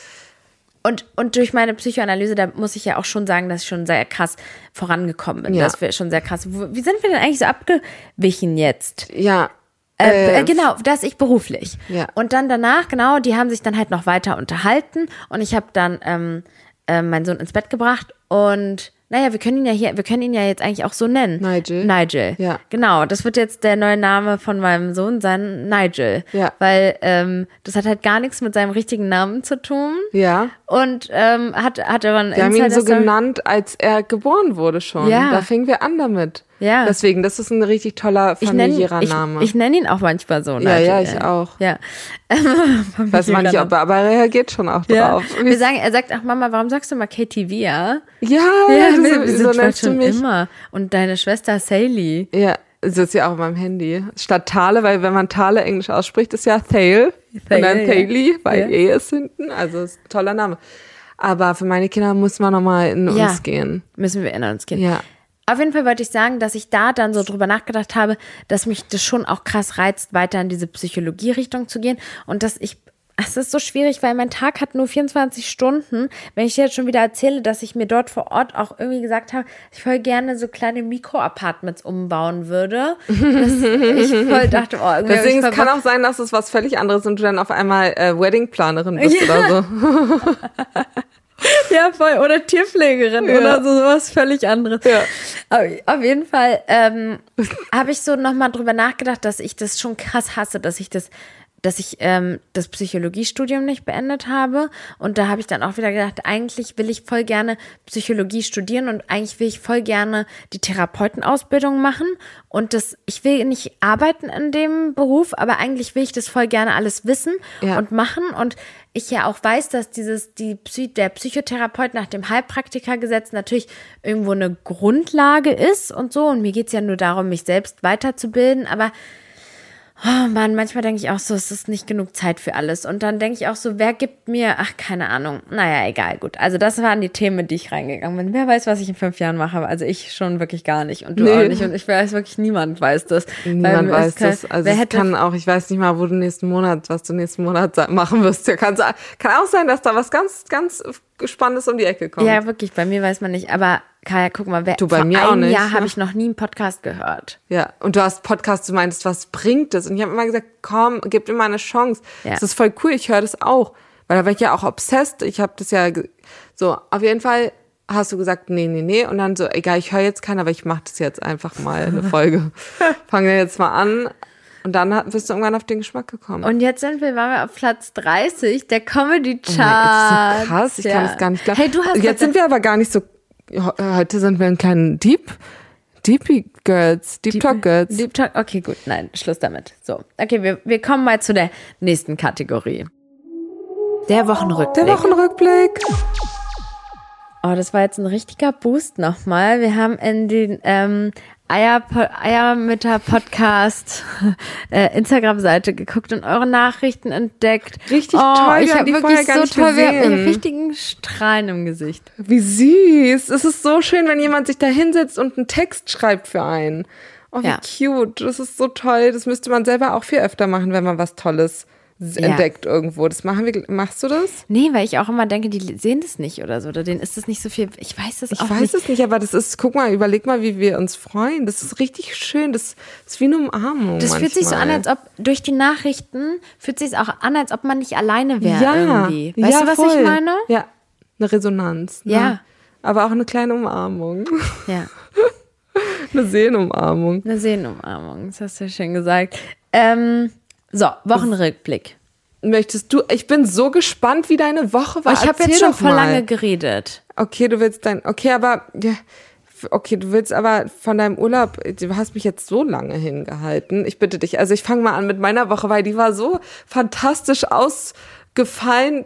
und, und durch meine Psychoanalyse, da muss ich ja auch schon sagen, dass ich schon sehr krass vorangekommen bin. Ja. Das wäre schon sehr krass. Wie sind wir denn eigentlich so abgewichen jetzt? ja, Äh, äh, äh, genau, das ich beruflich. Ja. Und dann danach, genau, die haben sich dann halt noch weiter unterhalten und ich habe dann ähm, äh, meinen Sohn ins Bett gebracht und naja, wir können ihn ja hier, wir können ihn ja jetzt eigentlich auch so nennen. Nigel. Nigel. Ja. Genau, das wird jetzt der neue Name von meinem Sohn sein, Nigel. Ja. Weil ähm, das hat halt gar nichts mit seinem richtigen Namen zu tun. ja. Und ähm, hat, hat aber einen Wir haben ihn so genannt, als er geboren wurde schon. Ja. Da fingen wir an damit. Ja. Deswegen, das ist ein richtig toller ich nenn, familiärer ich, Name. ich nenne ihn auch manchmal so. ja, ja, ich auch. Ja. Weiß man nicht, ob er, aber er reagiert schon auch Ja. drauf. Wir sagen, er sagt auch, Mama, warum sagst du mal KTV, ja? Ja, Ja, so, wir, wir so sind du schon mich. immer. Und deine Schwester Sally. Ja, das ist ja auch in meinem Handy. Statt Thale, weil wenn man Thale Englisch ausspricht, ist ja Thale. Thale, und dann ja. Thaley, weil Ja. E ist hinten. Also ist ein toller Name. Aber für meine Kinder muss man nochmal in Ja. uns gehen. Müssen wir in uns gehen. Ja. Auf jeden Fall wollte ich sagen, dass ich da dann so drüber nachgedacht habe, dass mich das schon auch krass reizt, weiter in diese Psychologie-Richtung zu gehen. Und dass ich, es ist so schwierig, weil mein Tag hat nur 24 Stunden. Wenn ich dir jetzt schon wieder erzähle, dass ich mir dort vor Ort auch irgendwie gesagt habe, ich voll gerne so kleine Mikro-Apartments umbauen würde. Ich voll dachte, oh, irgendwie Deswegen, es kann auch sein, dass es was völlig anderes und du dann auf einmal äh, Weddingplanerin bist oder so. Ja, voll. Oder Tierpflegerin Ja. oder so sowas völlig anderes. Ja. Auf, auf jeden Fall ähm, habe ich so nochmal drüber nachgedacht, dass ich das schon krass hasse, dass ich das dass ich ähm, das Psychologiestudium nicht beendet habe. Und da habe ich dann auch wieder gedacht, eigentlich will ich voll gerne Psychologie studieren und eigentlich will ich voll gerne die Therapeutenausbildung machen. Und das, ich will nicht arbeiten in dem Beruf, aber eigentlich will ich das voll gerne alles wissen Ja. und machen. Und ich ja auch weiß, dass dieses, die Psy der Psychotherapeut nach dem Heilpraktikergesetz natürlich irgendwo eine Grundlage ist und so. Und mir geht's ja nur darum, mich selbst weiterzubilden. Aber Oh Mann, manchmal denke ich auch so, es ist nicht genug Zeit für alles. Und dann denke ich auch so, wer gibt mir, ach, keine Ahnung. Naja, egal, gut. Also das waren die Themen, in die ich reingegangen bin. Wer weiß, was ich in fünf Jahren mache. Also ich schon wirklich gar nicht. Und du Nee. auch nicht. Und ich weiß wirklich, niemand weiß das. Niemand weiß kann- das. Also wer es hätte kann auch, ich weiß nicht mal, wo du nächsten Monat, was du nächsten Monat machen wirst. Kann auch sein, dass da was ganz, ganz Spannendes um die Ecke kommt. Ja, wirklich, bei mir weiß man nicht. Aber Kaya, guck mal, wer, Du, bei vor mir auch einem nicht, Jahr habe ne? ich noch nie einen Podcast gehört. Ja, und du hast Podcast, du meintest, was bringt das? Und ich habe immer gesagt, komm, gib mir mal eine Chance. Ja. Das ist voll cool, ich höre das auch. Weil da war ich ja auch obsessed. Ich habe das ja so, auf jeden Fall hast du gesagt, nee, nee, nee. Und dann so, egal, ich höre jetzt keinen, aber ich mache das jetzt einfach mal eine Folge. Fangen wir jetzt mal an. Und dann bist du irgendwann auf den Geschmack gekommen. Und jetzt sind wir, waren wir auf Platz 30 der Comedy Oh Chart. das ist so krass, ich kann das gar nicht glauben. Hey, du hast Jetzt sind wir aber gar nicht so, heute sind wir ein kleinen Deep Deepy Girls, Deep, Deep Talk Girls. Deep Talk, okay, gut, nein, Schluss damit. So, okay, wir, wir kommen mal zu der nächsten Kategorie. Der Wochenrückblick. Der Wochenrückblick. Oh, das war jetzt ein richtiger Boost nochmal. Wir haben in den ähm, Eier, Eiermütter Podcast äh, Instagram-Seite geguckt und eure Nachrichten entdeckt. Richtig oh, toll. Ich habe wirklich so toll. Wir haben richtigen Strahlen im Gesicht. Wie süß. Es ist so schön, wenn jemand sich da hinsetzt und einen Text schreibt für einen. Oh, wie ja. cute. Das ist so toll. Das müsste man selber auch viel öfter machen, wenn man was Tolles entdeckt ja. irgendwo. Das machen wir. Machst du das? Nee, weil ich auch immer denke, die sehen das nicht oder so. Oder denen ist das nicht so viel. Ich weiß das ich auch nicht. Ich weiß es nicht, aber das ist, guck mal, überleg mal, wie wir uns freuen. Das ist richtig schön. Das ist wie eine Umarmung. Das manchmal. fühlt sich so an, als ob durch die Nachrichten fühlt sich auch an, als ob man nicht alleine wäre ja, irgendwie. Weißt ja, du, was voll. ich meine? Ja, eine Resonanz. Ne? Ja. Aber auch eine kleine Umarmung. Ja. eine Sehnumarmung. Eine Sehnumarmung, das hast du ja schön gesagt. Ähm, so, Wochenrückblick. Möchtest du? Ich bin so gespannt, wie deine Woche war. Oh, ich habe jetzt schon vor lange geredet. Okay, du willst dein. Okay, aber. Ja, okay, du willst aber von deinem Urlaub. Du hast mich jetzt so lange hingehalten. Ich bitte dich. Also ich fange mal an mit meiner Woche, weil die war so fantastisch ausgefallen,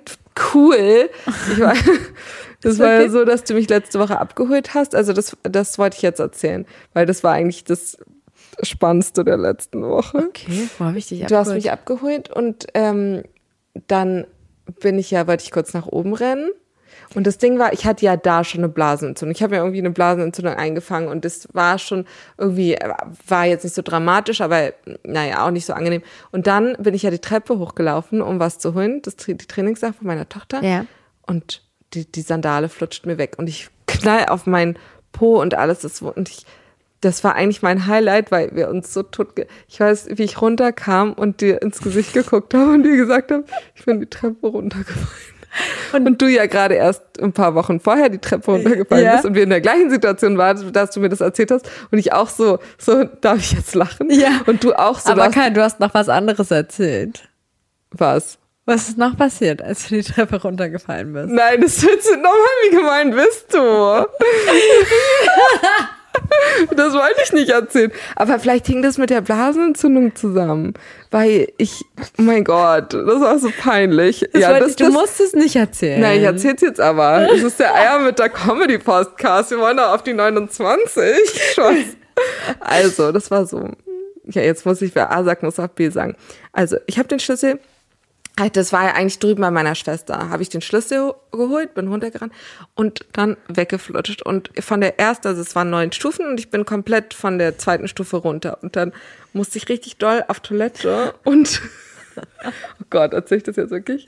cool. Ich war, das war ja so, dass du mich letzte Woche abgeholt hast. Also das, das wollte ich jetzt erzählen, weil das war eigentlich das Spannendste der letzten Woche. Okay, wo habe ich dich abgeholt? Du hast mich abgeholt und ähm, dann bin ich ja, wollte ich kurz nach oben rennen. Und das Ding war, ich hatte ja da schon eine Blasenentzündung. Ich habe mir irgendwie eine Blasenentzündung eingefangen und das war schon irgendwie, war jetzt nicht so dramatisch, aber naja, auch nicht so angenehm. Und dann bin ich ja die Treppe hochgelaufen, um was zu holen, das, die Trainingssache von meiner Tochter. Ja. Und die, die Sandale flutscht mir weg und ich knall auf meinen Po und alles. Das, und ich das war eigentlich mein Highlight, weil wir uns so tot. Ich weiß, wie ich runterkam und dir ins Gesicht geguckt habe und dir gesagt habe, ich bin die Treppe runtergefallen. Und, und, du ja gerade erst ein paar Wochen vorher die Treppe runtergefallen ja. bist und wir in der gleichen Situation waren, dass du mir das erzählt hast und ich auch so, so darf ich jetzt lachen? Ja. Und du auch so. Aber kein, du hast noch was anderes erzählt. Was? Was ist noch passiert, als du die Treppe runtergefallen bist? Nein, das willst du nochmal, wie gemein bist du? das wollte ich nicht erzählen. Aber vielleicht hing das mit der Blasenentzündung zusammen. Weil ich, oh mein Gott, das war so peinlich. Das ja, das, ich, du das, musst es nicht erzählen. Nein, ich erzähl's jetzt aber. Das ist der Eier mit der Comedy Podcast. Wir wollen da auf die 29. Schon. Also, das war so. Ja, jetzt muss ich, wer A sagt, muss auch B sagen. Also, ich habe den Schlüssel das war ja eigentlich drüben bei meiner Schwester. Habe ich den Schlüssel geholt, bin runtergerannt und dann weggeflutscht. Und von der ersten, also es waren neun Stufen und ich bin komplett von der zweiten Stufe runter. Und dann musste ich richtig doll auf Toilette und oh Gott, erzähle ich das jetzt wirklich?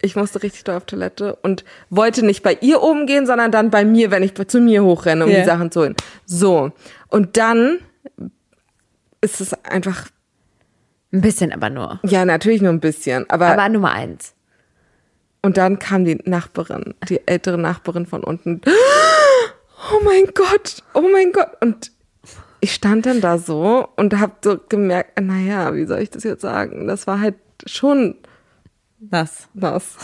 Ich musste richtig doll auf Toilette und wollte nicht bei ihr oben gehen, sondern dann bei mir, wenn ich zu mir hochrenne, um yeah. die Sachen zu holen. So. Und dann ist es einfach ein bisschen aber nur. Ja, natürlich nur ein bisschen. Aber, aber Nummer eins. Und dann kam die Nachbarin, die ältere Nachbarin von unten. Oh mein Gott, oh mein Gott. Und ich stand dann da so und habe so gemerkt, naja, wie soll ich das jetzt sagen? Das war halt schon nass. Nass.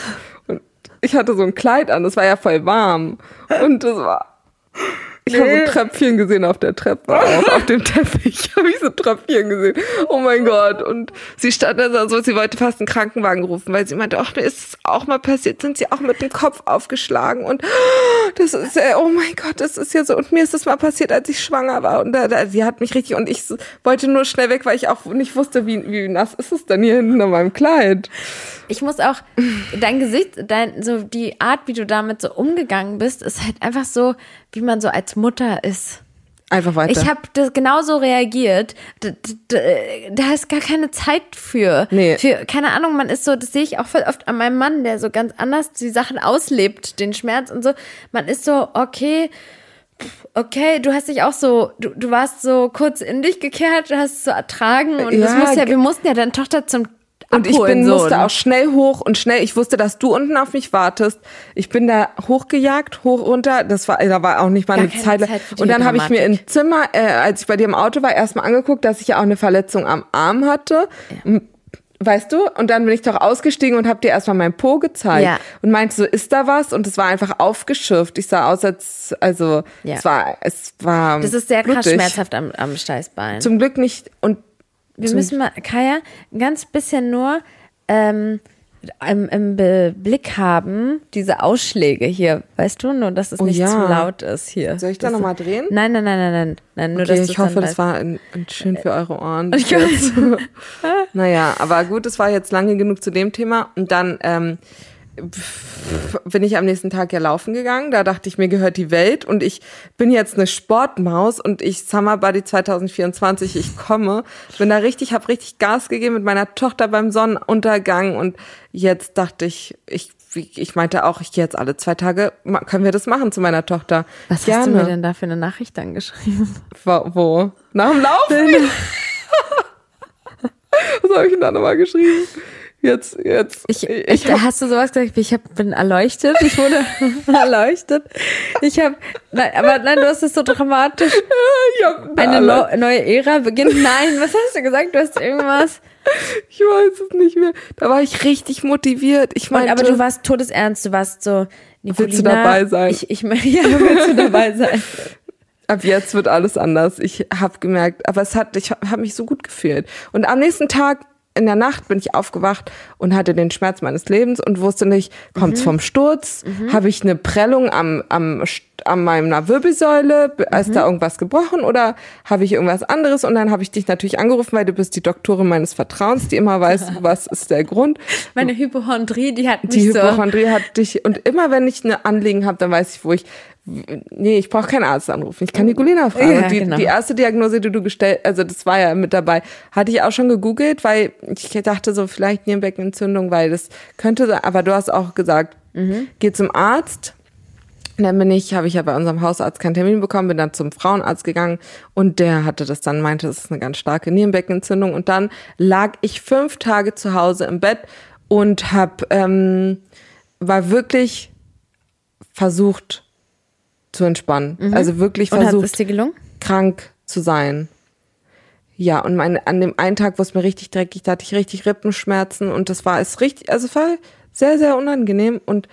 Und ich hatte so ein Kleid an, das war ja voll warm. Und das war ich nee. habe so Tröpfchen gesehen auf der Treppe, auch auf dem Teppich habe ich so Tröpfchen gesehen. Oh mein Gott. Und sie stand da so, sie wollte fast einen Krankenwagen rufen, weil sie meinte, ach, mir ist es auch mal passiert, sind sie auch mit dem Kopf aufgeschlagen. Und das ist, oh mein Gott, das ist ja so. Und mir ist das mal passiert, als ich schwanger war. Und da, da, sie hat mich richtig, und ich wollte nur schnell weg, weil ich auch nicht wusste, wie, wie nass ist es denn hier hinten an meinem Kleid. Ich muss auch, dein Gesicht, dein, so die Art, wie du damit so umgegangen bist, ist halt einfach so, wie man so als Mutter ist. Einfach weiter. Ich habe das genauso reagiert. Da, da, da, ist gar keine Zeit für. Nee. Für, keine Ahnung, man ist so, das sehe ich auch voll oft an meinem Mann, der so ganz anders die Sachen auslebt, den Schmerz und so. Man ist so, okay, okay, du hast dich auch so, du, du warst so kurz in dich gekehrt, du hast es so ertragen und ja, das muss ja, wir mussten ja deine Tochter zum und ich bin, so. musste auch schnell hoch und schnell, ich wusste, dass du unten auf mich wartest. Ich bin da hochgejagt, hoch runter. Das war, da war auch nicht mal eine Zeit. Zeit und dann habe ich mir im Zimmer, äh, als ich bei dir im Auto war, erstmal angeguckt, dass ich ja auch eine Verletzung am Arm hatte. Ja. weißt du? Und dann bin ich doch ausgestiegen und hab dir erstmal mein Po gezeigt Ja. und meinte so, ist da was? Und es war einfach aufgeschürft. Ich sah aus, als, also, Ja. es war, es war. Das ist sehr krass blutig. schmerzhaft am, am Steißbein. Zum Glück nicht. Und Wir müssen mal, Kaya, ein ganz bisschen nur ähm, im, im Blick haben, diese Ausschläge hier, weißt du, nur dass es Oh nicht ja. zu laut ist hier. Soll ich da Das- noch mal drehen? Nein, nein, nein, nein, nein, nein nur okay, dass ich hoffe, das war ein, ein schön für eure Ohren. Ich naja, aber gut, es war jetzt lange genug zu dem Thema. Und dann ähm, bin ich am nächsten Tag ja laufen gegangen. Da dachte ich, mir gehört die Welt. Und ich bin jetzt eine Sportmaus und ich Summer Buddy 2024, ich komme. Bin da richtig, habe richtig Gas gegeben mit meiner Tochter beim Sonnenuntergang. Und jetzt dachte ich, ich ich meinte auch, ich gehe jetzt alle zwei Tage, können wir das machen zu meiner Tochter. Was Gerne. hast du mir denn da für eine Nachricht dann geschrieben? Wo? wo? Nach dem Laufen? Was habe ich denn da nochmal geschrieben? Jetzt, jetzt. Ich, ich, hast du sowas gesagt? Ich hab, bin erleuchtet. Ich wurde erleuchtet. Ich habe, nein, aber nein, du hast es so dramatisch. ich hab Eine alle- neu, neue Ära beginnt. Nein, was hast du gesagt? Du hast irgendwas. Ich weiß es nicht mehr. Da war ich richtig motiviert. Ich Und, meinte, aber du warst todesernst. Du warst so. Nicolina, Willst du dabei sein? Ich, ich, ja, willst du dabei sein? ab jetzt wird alles anders. Ich habe gemerkt, aber es hat, ich habe mich so gut gefühlt. Und am nächsten Tag in der Nacht bin ich aufgewacht und hatte den Schmerz meines Lebens und wusste nicht, kommt's vom Sturz? Habe ich eine Prellung am, am, an meiner Wirbelsäule? Ist da irgendwas gebrochen oder habe ich irgendwas anderes? Und dann habe ich dich natürlich angerufen, weil du bist die Doktorin meines Vertrauens, die immer weiß, was ist der Grund. Meine Hypochondrie, die hat mich Die so. Hypochondrie hat dich und immer wenn ich eine Anliegen habe, dann weiß ich, wo ich nee, ich brauche keinen Arzt anrufen. Ich kann Nicolina fragen. Ja, die, genau. die erste Diagnose, die du gestellt, also das war ja mit dabei, hatte ich auch schon gegoogelt, weil ich dachte so vielleicht Nierenbeckenentzündung, weil das könnte sein, aber du hast auch gesagt, Mhm. geh zum Arzt. Und dann bin ich, habe ich ja bei unserem Hausarzt keinen Termin bekommen, bin dann zum Frauenarzt gegangen und der hatte das dann, meinte, das ist eine ganz starke Nierenbeckenentzündung. Und dann lag ich fünf Tage zu Hause im Bett und hab, ähm, war wirklich versucht zu entspannen. Also wirklich Mhm. Und hat es versucht, dir gelungen? krank zu sein. Ja, und mein, an dem einen Tag, wo es mir richtig dreckig, da hatte ich richtig Rippenschmerzen und das war es richtig, also es war sehr, sehr unangenehm. Und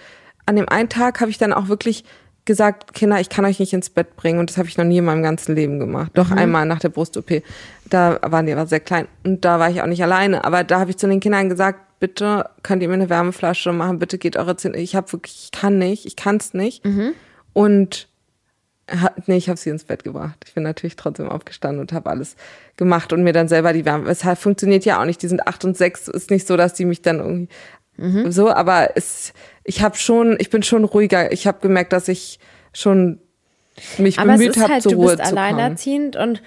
an dem einen Tag habe ich dann auch wirklich gesagt, Kinder, ich kann euch nicht ins Bett bringen und das habe ich noch nie in meinem ganzen Leben gemacht. Doch einmal nach der Brust-OP. Da waren die aber sehr klein und da war ich auch nicht alleine. Aber da habe ich zu den Kindern gesagt, bitte könnt ihr mir eine Wärmeflasche machen, bitte geht eure Zähne. Ich habe wirklich, ich kann nicht, ich kann es nicht. Und ha- nee, ich habe sie ins Bett gebracht. Ich bin natürlich trotzdem aufgestanden und habe alles gemacht und mir dann selber die Wärme. Es hat, funktioniert ja auch nicht. Die sind acht und sechs. Ist nicht so, dass die mich dann irgendwie so. Aber es, ich habe schon, ich bin schon ruhiger. Ich habe gemerkt, dass ich schon mich Aber bemüht habe, halt, zur du Ruhe bist zu kommen. alleinerziehend und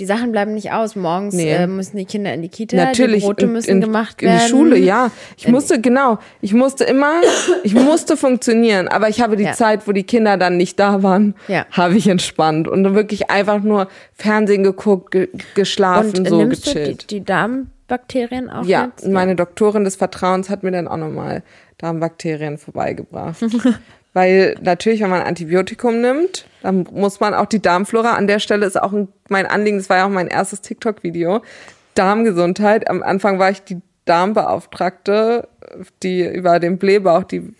die Sachen bleiben nicht aus. Morgens Nee. äh, müssen die Kinder in die Kita, Natürlich. die Brote in- müssen in, gemacht in werden. die Schule, ja. Ich musste, genau, ich musste immer, ich musste funktionieren, aber ich habe die Ja. Zeit, wo die Kinder dann nicht da waren, Ja. habe ich entspannt und dann wirklich einfach nur Fernsehen geguckt, ge geschlafen, Und so nimmst du die, gechillt. die Darmbakterien auch ja, jetzt? und meine Doktorin des Vertrauens hat mir dann auch nochmal Darmbakterien vorbeigebracht. Weil natürlich, wenn man Antibiotikum nimmt, dann muss man auch die Darmflora, an der Stelle ist auch ein, mein Anliegen, das war ja auch mein erstes TikTok-Video, Darmgesundheit. Am Anfang war ich die Darmbeauftragte, die über den Blähbauch, die,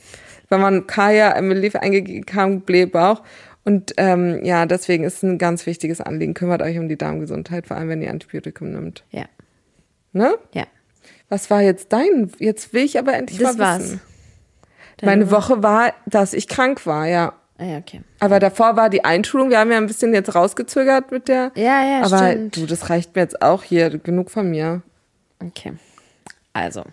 wenn man Kaya Emily eingegeben kam, Blähbauch. Und ähm, ja, deswegen ist es ein ganz wichtiges Anliegen. Kümmert euch um die Darmgesundheit, vor allem wenn ihr Antibiotikum nimmt. Ja, Ne? ja. Was war jetzt dein? Jetzt will ich aber endlich Das mal war's. Wissen. Meine Woche war, dass ich krank war, ja. Ah, ja, okay. Aber davor war die Einschulung. Wir haben ja ein bisschen jetzt rausgezögert mit der. Ja, ja, aber stimmt. du, das reicht mir jetzt auch hier. Genug von mir. Okay. Also,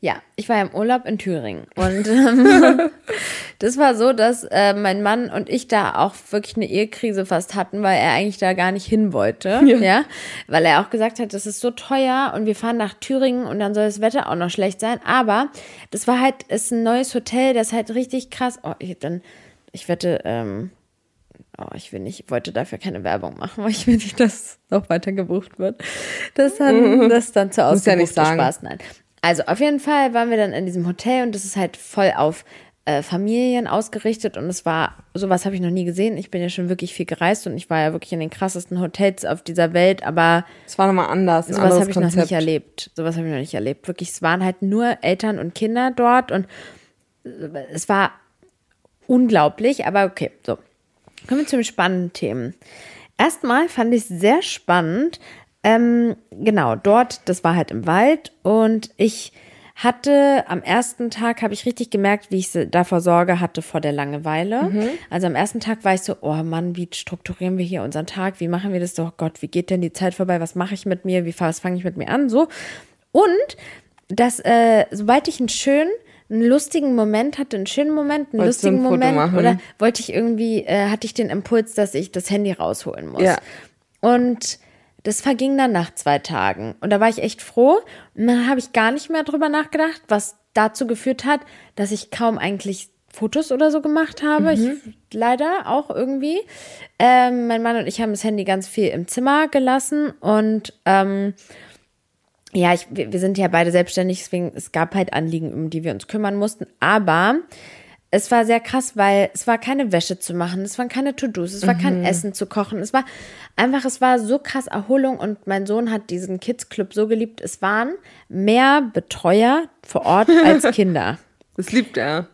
ja, ich war ja im Urlaub in Thüringen und ähm, das war so, dass äh, mein Mann und ich da auch wirklich eine Ehekrise fast hatten, weil er eigentlich da gar nicht hin wollte, ja. weil er auch gesagt hat, das ist so teuer und wir fahren nach Thüringen und dann soll das Wetter auch noch schlecht sein, aber das war halt, ist ein neues Hotel, das halt richtig krass, oh, ich dann, ich wette, ähm, Oh, ich will nicht, ich wollte dafür keine Werbung machen, weil ich will nicht, dass noch weiter gebucht wird. Das dann, das dann zu Muss ja. Spaß. Nein. Also auf jeden Fall waren wir dann in diesem Hotel und das ist halt voll auf äh, Familien ausgerichtet und es war, sowas habe ich noch nie gesehen. Ich bin ja schon wirklich viel gereist und ich war ja wirklich in den krassesten Hotels auf dieser Welt, aber Es war nochmal anders. Sowas habe ich noch Konzept. nicht erlebt. Sowas habe ich noch nicht erlebt. Wirklich, es waren halt nur Eltern und Kinder dort und es war unglaublich, aber okay, so. Kommen wir zu den spannenden Themen. Erstmal fand ich es sehr spannend. Ähm, genau, dort, das war halt im Wald und ich hatte am ersten Tag, habe ich richtig gemerkt, wie ich davor Sorge hatte vor der Langeweile. Also am ersten Tag war ich so, oh Mann, wie strukturieren wir hier unseren Tag? Wie machen wir das? Oh Gott, wie geht denn die Zeit vorbei? Was mache ich mit mir? Wie was fange ich mit mir an? So. Und dass, äh, sobald ich einen schönen, einen lustigen Moment hatte, einen schönen Moment, einen Wolltest ein lustigen Foto Moment, machen? oder wollte ich irgendwie, äh, hatte ich den Impuls, dass ich das Handy rausholen muss. Ja. Und das verging dann nach zwei Tagen. Und da war ich echt froh. Und dann habe ich gar nicht mehr drüber nachgedacht, was dazu geführt hat, dass ich kaum eigentlich Fotos oder so gemacht habe. Ich, leider auch irgendwie. Ähm, mein Mann und ich haben das Handy ganz viel im Zimmer gelassen und ähm, ja, ich, wir, wir sind ja beide selbstständig, deswegen es gab halt Anliegen, um die wir uns kümmern mussten. Aber es war sehr krass, weil es war keine Wäsche zu machen, es waren keine To-Dos, es war kein Essen zu kochen. Es war einfach, es war so krass Erholung und mein Sohn hat diesen Kids Club so geliebt. Es waren mehr Betreuer vor Ort als Kinder. Das liebt er.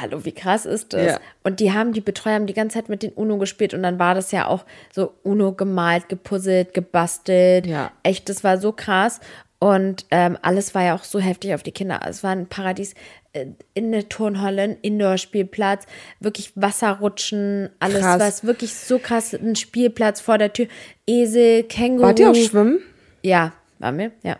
Hallo, wie krass ist das? Ja. Und die haben, die Betreuer haben die ganze Zeit mit den UNO gespielt und dann war das ja auch so UNO gemalt, gepuzzelt, gebastelt. Ja. Echt, das war so krass. Und ähm, alles war ja auch so heftig auf die Kinder. Es war ein Paradies äh, in der Turnhalle, ein Indoor-Spielplatz, wirklich Wasserrutschen, alles Krass. war wirklich so krass. Ein Spielplatz vor der Tür, Esel, Känguru. Wart ihr auch schwimmen? Ja, waren wir, ja.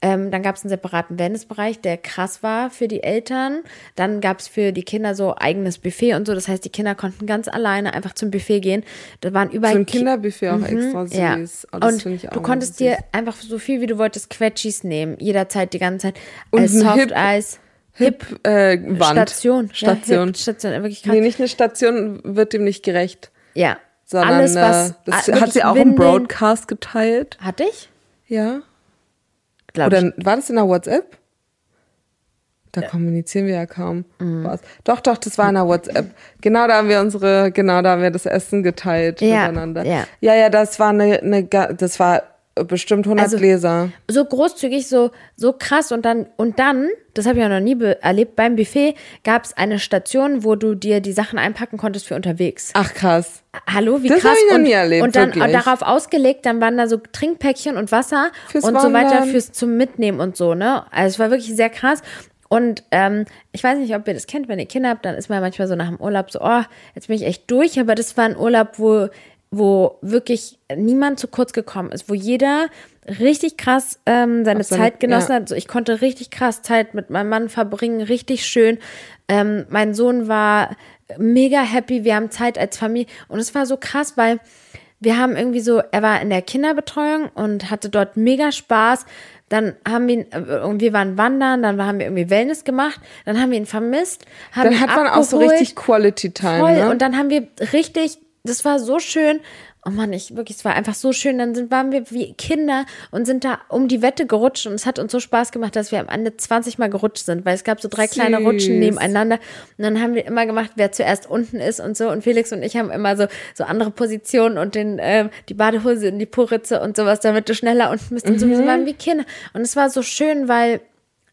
Ähm, dann gab es einen separaten Wellnessbereich, der krass war für die Eltern. Dann gab es für die Kinder so eigenes Buffet und so. Das heißt, die Kinder konnten ganz alleine einfach zum Buffet gehen. Da waren überall So ein Ki- Kinderbuffet auch extra süß. ja. Oh, und du konntest dir einfach so viel wie du wolltest Quetschis nehmen, jederzeit die ganze Zeit. Und äh, ein Soft Hip- Hip, äh, Wand. Station, Station. Ja, Hip, Station, wirklich krass. Nee, nicht eine Station wird dem nicht gerecht. ja, Sondern alles was äh, das hat sie auch im Broadcast geteilt. Hatte ich? Ja. Glaub ich. Oder war das in der WhatsApp? Da kommunizieren wir ja kaum. Mhm. Was. Doch, doch, das war in der WhatsApp. Genau, da haben wir unsere, genau, da haben wir das Essen geteilt Ja, miteinander. ja. ja, ja, das war eine, eine das war bestimmt 100 Also- Gläser. so großzügig, so, so krass und dann, und dann, das habe ich ja noch nie erlebt, beim Buffet gab es eine Station, wo du dir die Sachen einpacken konntest für unterwegs. Ach krass. Hallo, wie Das krass. ich noch und, nie erlebt, und dann wirklich. darauf ausgelegt, dann waren da so Trinkpäckchen und Wasser Fürs und so weiter Wandern. fürs zum Mitnehmen und so, ne? Also es war wirklich sehr krass. Und ähm, ich weiß nicht, ob ihr das kennt, wenn ihr Kinder habt, dann ist man manchmal so nach dem Urlaub so, oh, jetzt bin ich echt durch. Aber das war ein Urlaub, wo, wo wirklich niemand zu kurz gekommen ist, wo jeder richtig krass ähm, seine seine- Zeit genossen ja. hat. Also ich konnte richtig krass Zeit mit meinem Mann verbringen, richtig schön. Ähm, mein Sohn war mega happy. Wir haben Zeit als Familie und es war so krass, weil wir haben irgendwie so, er war in der Kinderbetreuung und hatte dort mega Spaß. Dann haben wir ihn, äh, irgendwie waren wandern, dann haben wir irgendwie Wellness gemacht, dann haben wir ihn vermisst. Haben Dann ihn hat man auch so richtig Quality Time. Voll. Ne? Und dann haben wir richtig, das war so schön. Oh Mann, ich wirklich, es war einfach so schön. Dann sind, waren wir wie Kinder und sind da um die Wette gerutscht und es hat uns so Spaß gemacht, dass wir am Ende 20 Mal gerutscht sind, weil es gab so drei kleine Süß. Rutschen nebeneinander. Und dann haben wir immer gemacht, wer zuerst unten ist und so. Und Felix und ich haben immer so, so andere Positionen und den, ähm, die Badehose in die Poritze und sowas, damit du schneller unten bist und so. Wir waren wie Kinder. Und es war so schön, weil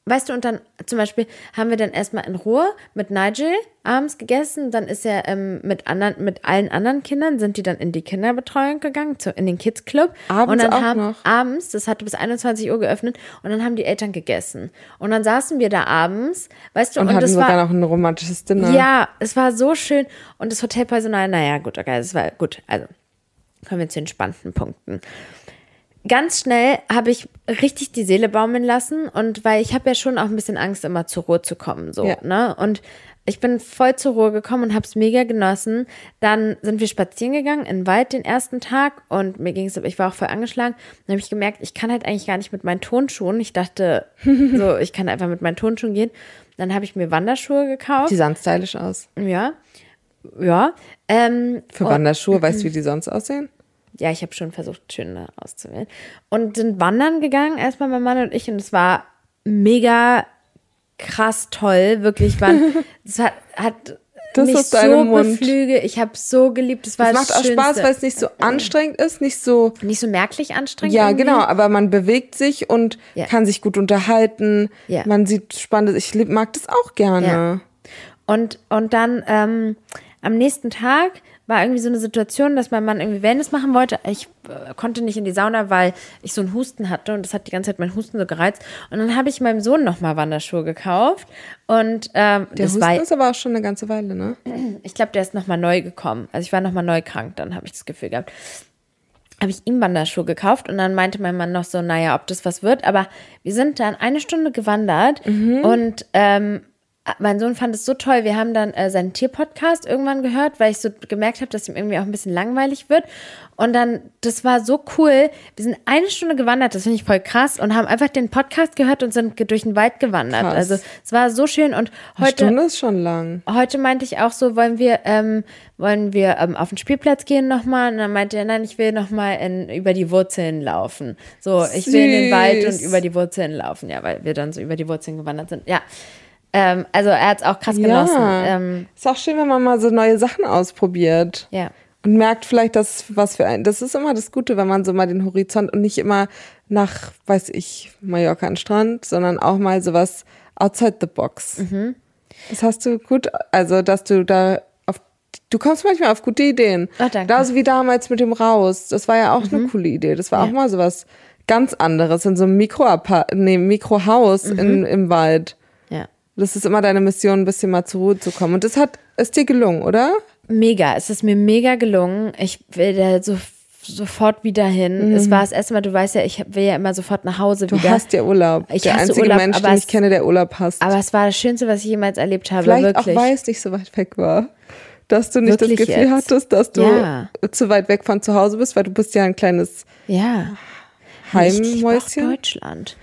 Weißt du, und dann zum Beispiel haben wir dann erstmal in Ruhe mit Nigel abends gegessen. Dann ist er ähm, mit anderen, mit allen anderen Kindern, sind die dann in die Kinderbetreuung gegangen, zu, in den Kids Club. Abends und dann auch haben noch? abends, das hatte bis 21 Uhr geöffnet, und dann haben die Eltern gegessen. Und dann saßen wir da abends, weißt du, und und, hatten das sogar war noch ein romantisches Dinner. ja, es war so schön. Und das Hotelpersonal, naja, gut, okay, es war gut. Also, kommen wir zu den spannenden Punkten. Ganz schnell habe ich richtig die Seele baumeln lassen und weil ich habe ja schon auch ein bisschen Angst, immer zur Ruhe zu kommen, so, Ja. ne? Und ich bin voll zur Ruhe gekommen und habe es mega genossen. Dann sind wir spazieren gegangen in den Wald den ersten Tag und mir ging es, ich war auch voll angeschlagen. Dann habe ich gemerkt, ich kann halt eigentlich gar nicht mit meinen Tonschuhen. Ich dachte, so, ich kann einfach mit meinen Tonschuhen gehen. Dann habe ich mir Wanderschuhe gekauft. Die sahen stylisch aus. Ja. Ja. Ähm, Für Wanderschuhe, weißt du, wie die sonst aussehen? Ja, ich habe schon versucht, schöne auszuwählen. Und sind wandern gegangen, erstmal mein Mann und ich, und es war mega krass toll, wirklich waren, es hat, hat Das mich ist deinem so Mund. beflügelt. Ich habe so geliebt. Es war Es macht das auch Spaß, Schönste. weil es nicht so anstrengend ist, nicht so nicht so merklich anstrengend. Ja, irgendwie. genau, aber man bewegt sich und Ja. kann sich gut unterhalten. Ja. Man sieht spannendes. Ich mag das auch gerne. Ja. Und, und dann ähm, am nächsten Tag war irgendwie so eine Situation, dass mein Mann irgendwie Wellness machen wollte. Ich äh, konnte nicht in die Sauna, weil ich so einen Husten hatte und das hat die ganze Zeit meinen Husten so gereizt. Und dann habe ich meinem Sohn nochmal Wanderschuhe gekauft und ähm, Der das Husten war, ist aber auch schon eine ganze Weile, ne? ich glaube, der ist nochmal neu gekommen. Also ich war nochmal neu krank, dann habe ich das Gefühl gehabt. Habe ich ihm Wanderschuhe gekauft und dann meinte mein Mann noch so, naja, ob das was wird. Aber wir sind dann eine Stunde gewandert und ähm, mein Sohn fand es so toll. Wir haben dann äh, seinen Tierpodcast irgendwann gehört, weil ich so gemerkt habe, dass ihm irgendwie auch ein bisschen langweilig wird. Und dann, das war so cool. Wir sind eine Stunde gewandert, das finde ich voll krass, und haben einfach den Podcast gehört und sind durch den Wald gewandert. Krass. Also es war so schön. Und Eine heute. Stunde ist schon lang. Heute meinte ich auch so, wollen wir, ähm, wollen wir ähm, auf den Spielplatz gehen nochmal? Und dann meinte er, nein, ich will nochmal über die Wurzeln laufen. So, ich will in den Wald und Süß. über die Wurzeln laufen, ja, weil wir dann so über die Wurzeln gewandert sind. Ja. Ähm, also er hat es auch krass genossen. Ja. Ähm, ist auch schön, wenn man mal so neue Sachen ausprobiert. ja. Und merkt vielleicht, dass was für ein. Das ist immer das Gute, wenn man so mal den Horizont und nicht immer nach, weiß ich, Mallorca an Strand, sondern auch mal sowas outside the box. Mhm. Das hast du gut, also dass du da auf, du kommst manchmal auf gute Ideen. Oh, danke. Mhm. Da so wie damals mit dem Raus. Das war ja auch eine coole Idee. Das war auch mal sowas ganz anderes in so einem Mikro nee, Mikrohaus Mhm. in, im Wald. Das ist immer deine Mission, ein bisschen mal zur Ruhe zu kommen. Und das hat, ist dir gelungen, oder? Mega, es ist mir mega gelungen. Ich will da so sofort wieder hin. Es war das erste Mal, du weißt ja, ich will ja immer sofort nach Hause Mhm. Du wieder. hast ja Urlaub. Ich der einzige Urlaub, Mensch, den ich kenne, der Urlaub hasst. Aber es war das Schönste, was ich jemals erlebt habe, Vielleicht wirklich. auch, weil es nicht so weit weg war. Dass du nicht Wirklich das Gefühl jetzt? hattest, dass du Ja. zu weit weg von zu Hause bist, weil du bist ja ein kleines ja. Ich liebe auch Heimmäuschen. Deutschland.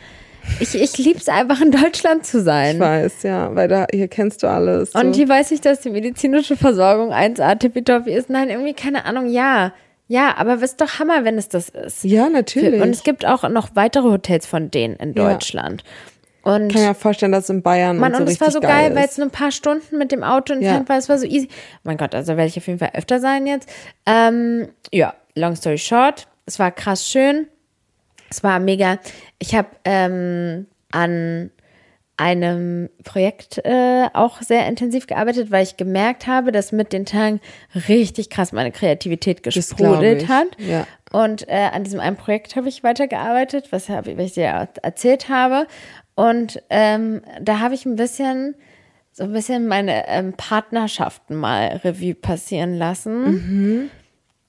Ich, ich liebe es einfach, in Deutschland zu Ich sein. weiß, ja, weil da hier kennst du alles. Und so. hier weiß ich, dass die medizinische Versorgung 1A tippitoppi ist. Nein, irgendwie keine Ahnung, ja. Ja, aber es ist doch Hammer, wenn es das ist. ja, natürlich. Und es gibt auch noch weitere Hotels von denen in Ja. Deutschland. Und ich kann mir vorstellen, dass in Bayern Mann, und so und es war so geil, weil ist. es nur ein paar Stunden mit dem Auto entfernt Ja. war. Es war so easy. Mein Gott, also werde ich auf jeden Fall öfter sein jetzt. Ähm, ja, long story short, es war krass schön. Es war mega. Ich habe ähm, an einem Projekt äh, auch sehr intensiv gearbeitet, weil ich gemerkt habe, dass mit den Tagen richtig krass meine Kreativität gesprudelt hat. ja. Und äh, an diesem einen Projekt habe ich weitergearbeitet, was, hab, ich- was ich dir erzählt habe. Und ähm, da habe ich ein bisschen, so ein bisschen meine ähm, Partnerschaften mal Revue passieren lassen.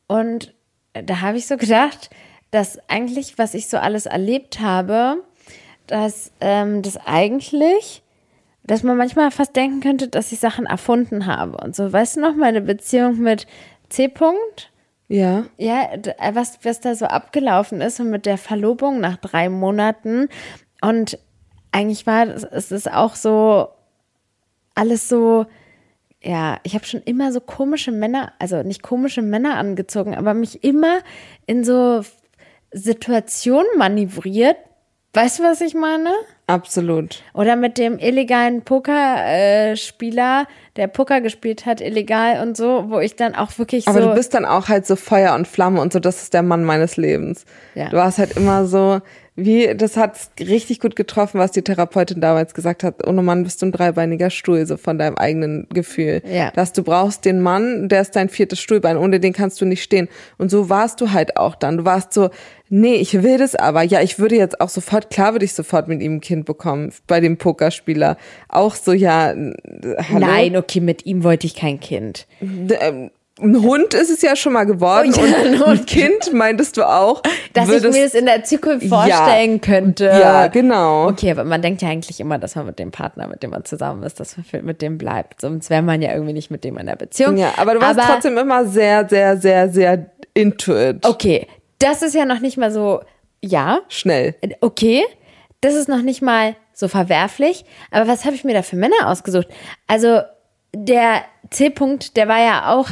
Und da habe ich so gedacht, dass eigentlich, was ich so alles erlebt habe, dass ähm, das eigentlich, dass man manchmal fast denken könnte, dass ich Sachen erfunden habe und so. Weißt du noch, meine Beziehung mit C. -Punkt? Ja. Ja, äh, was, was da so abgelaufen ist und mit der Verlobung nach drei Monaten. Und eigentlich war es ist auch so alles so, ja, ich habe schon immer so komische Männer, also nicht komische Männer angezogen, aber mich immer in so Situationen manövriert. Weißt du, was ich meine? Absolut. Oder mit dem illegalen Pokerspieler, der Poker gespielt hat, illegal und so, wo ich dann auch wirklich Aber so. du bist dann auch halt so Feuer und Flamme und so, das ist der Mann meines Lebens. Ja. Du warst halt immer so, wie, das hat richtig gut getroffen, was die Therapeutin damals gesagt hat. Ohne Mann bist du ein dreibeiniger Stuhl, so von deinem eigenen Gefühl. Ja. Dass du brauchst den Mann, der ist dein viertes Stuhlbein, ohne den kannst du nicht stehen. Und so warst du halt auch dann. Du warst so, nee, ich will das aber. Ja, ich würde jetzt auch sofort, klar würde ich sofort mit ihm ein Kind bekommen, bei dem Pokerspieler. Auch so, ja, hallo? Nein, okay, mit ihm wollte ich kein Kind. Ähm, Ein Hund ist es ja schon mal geworden Oh ja, ein und ein Kind meintest du auch. Dass würdest- ich mir das in der Zukunft vorstellen könnte. Ja, genau. Okay, aber man denkt ja eigentlich immer, dass man mit dem Partner, mit dem man zusammen ist, dass man mit dem bleibt. Sonst wäre man ja irgendwie nicht mit dem in der Beziehung. Ja, aber du warst Aber- trotzdem immer sehr, sehr, sehr, sehr into it. Okay, das ist ja noch nicht mal so, ja, Schnell. okay, das ist noch nicht mal so verwerflich, aber was habe ich mir da für Männer ausgesucht? Also der C-Punkt, der war ja auch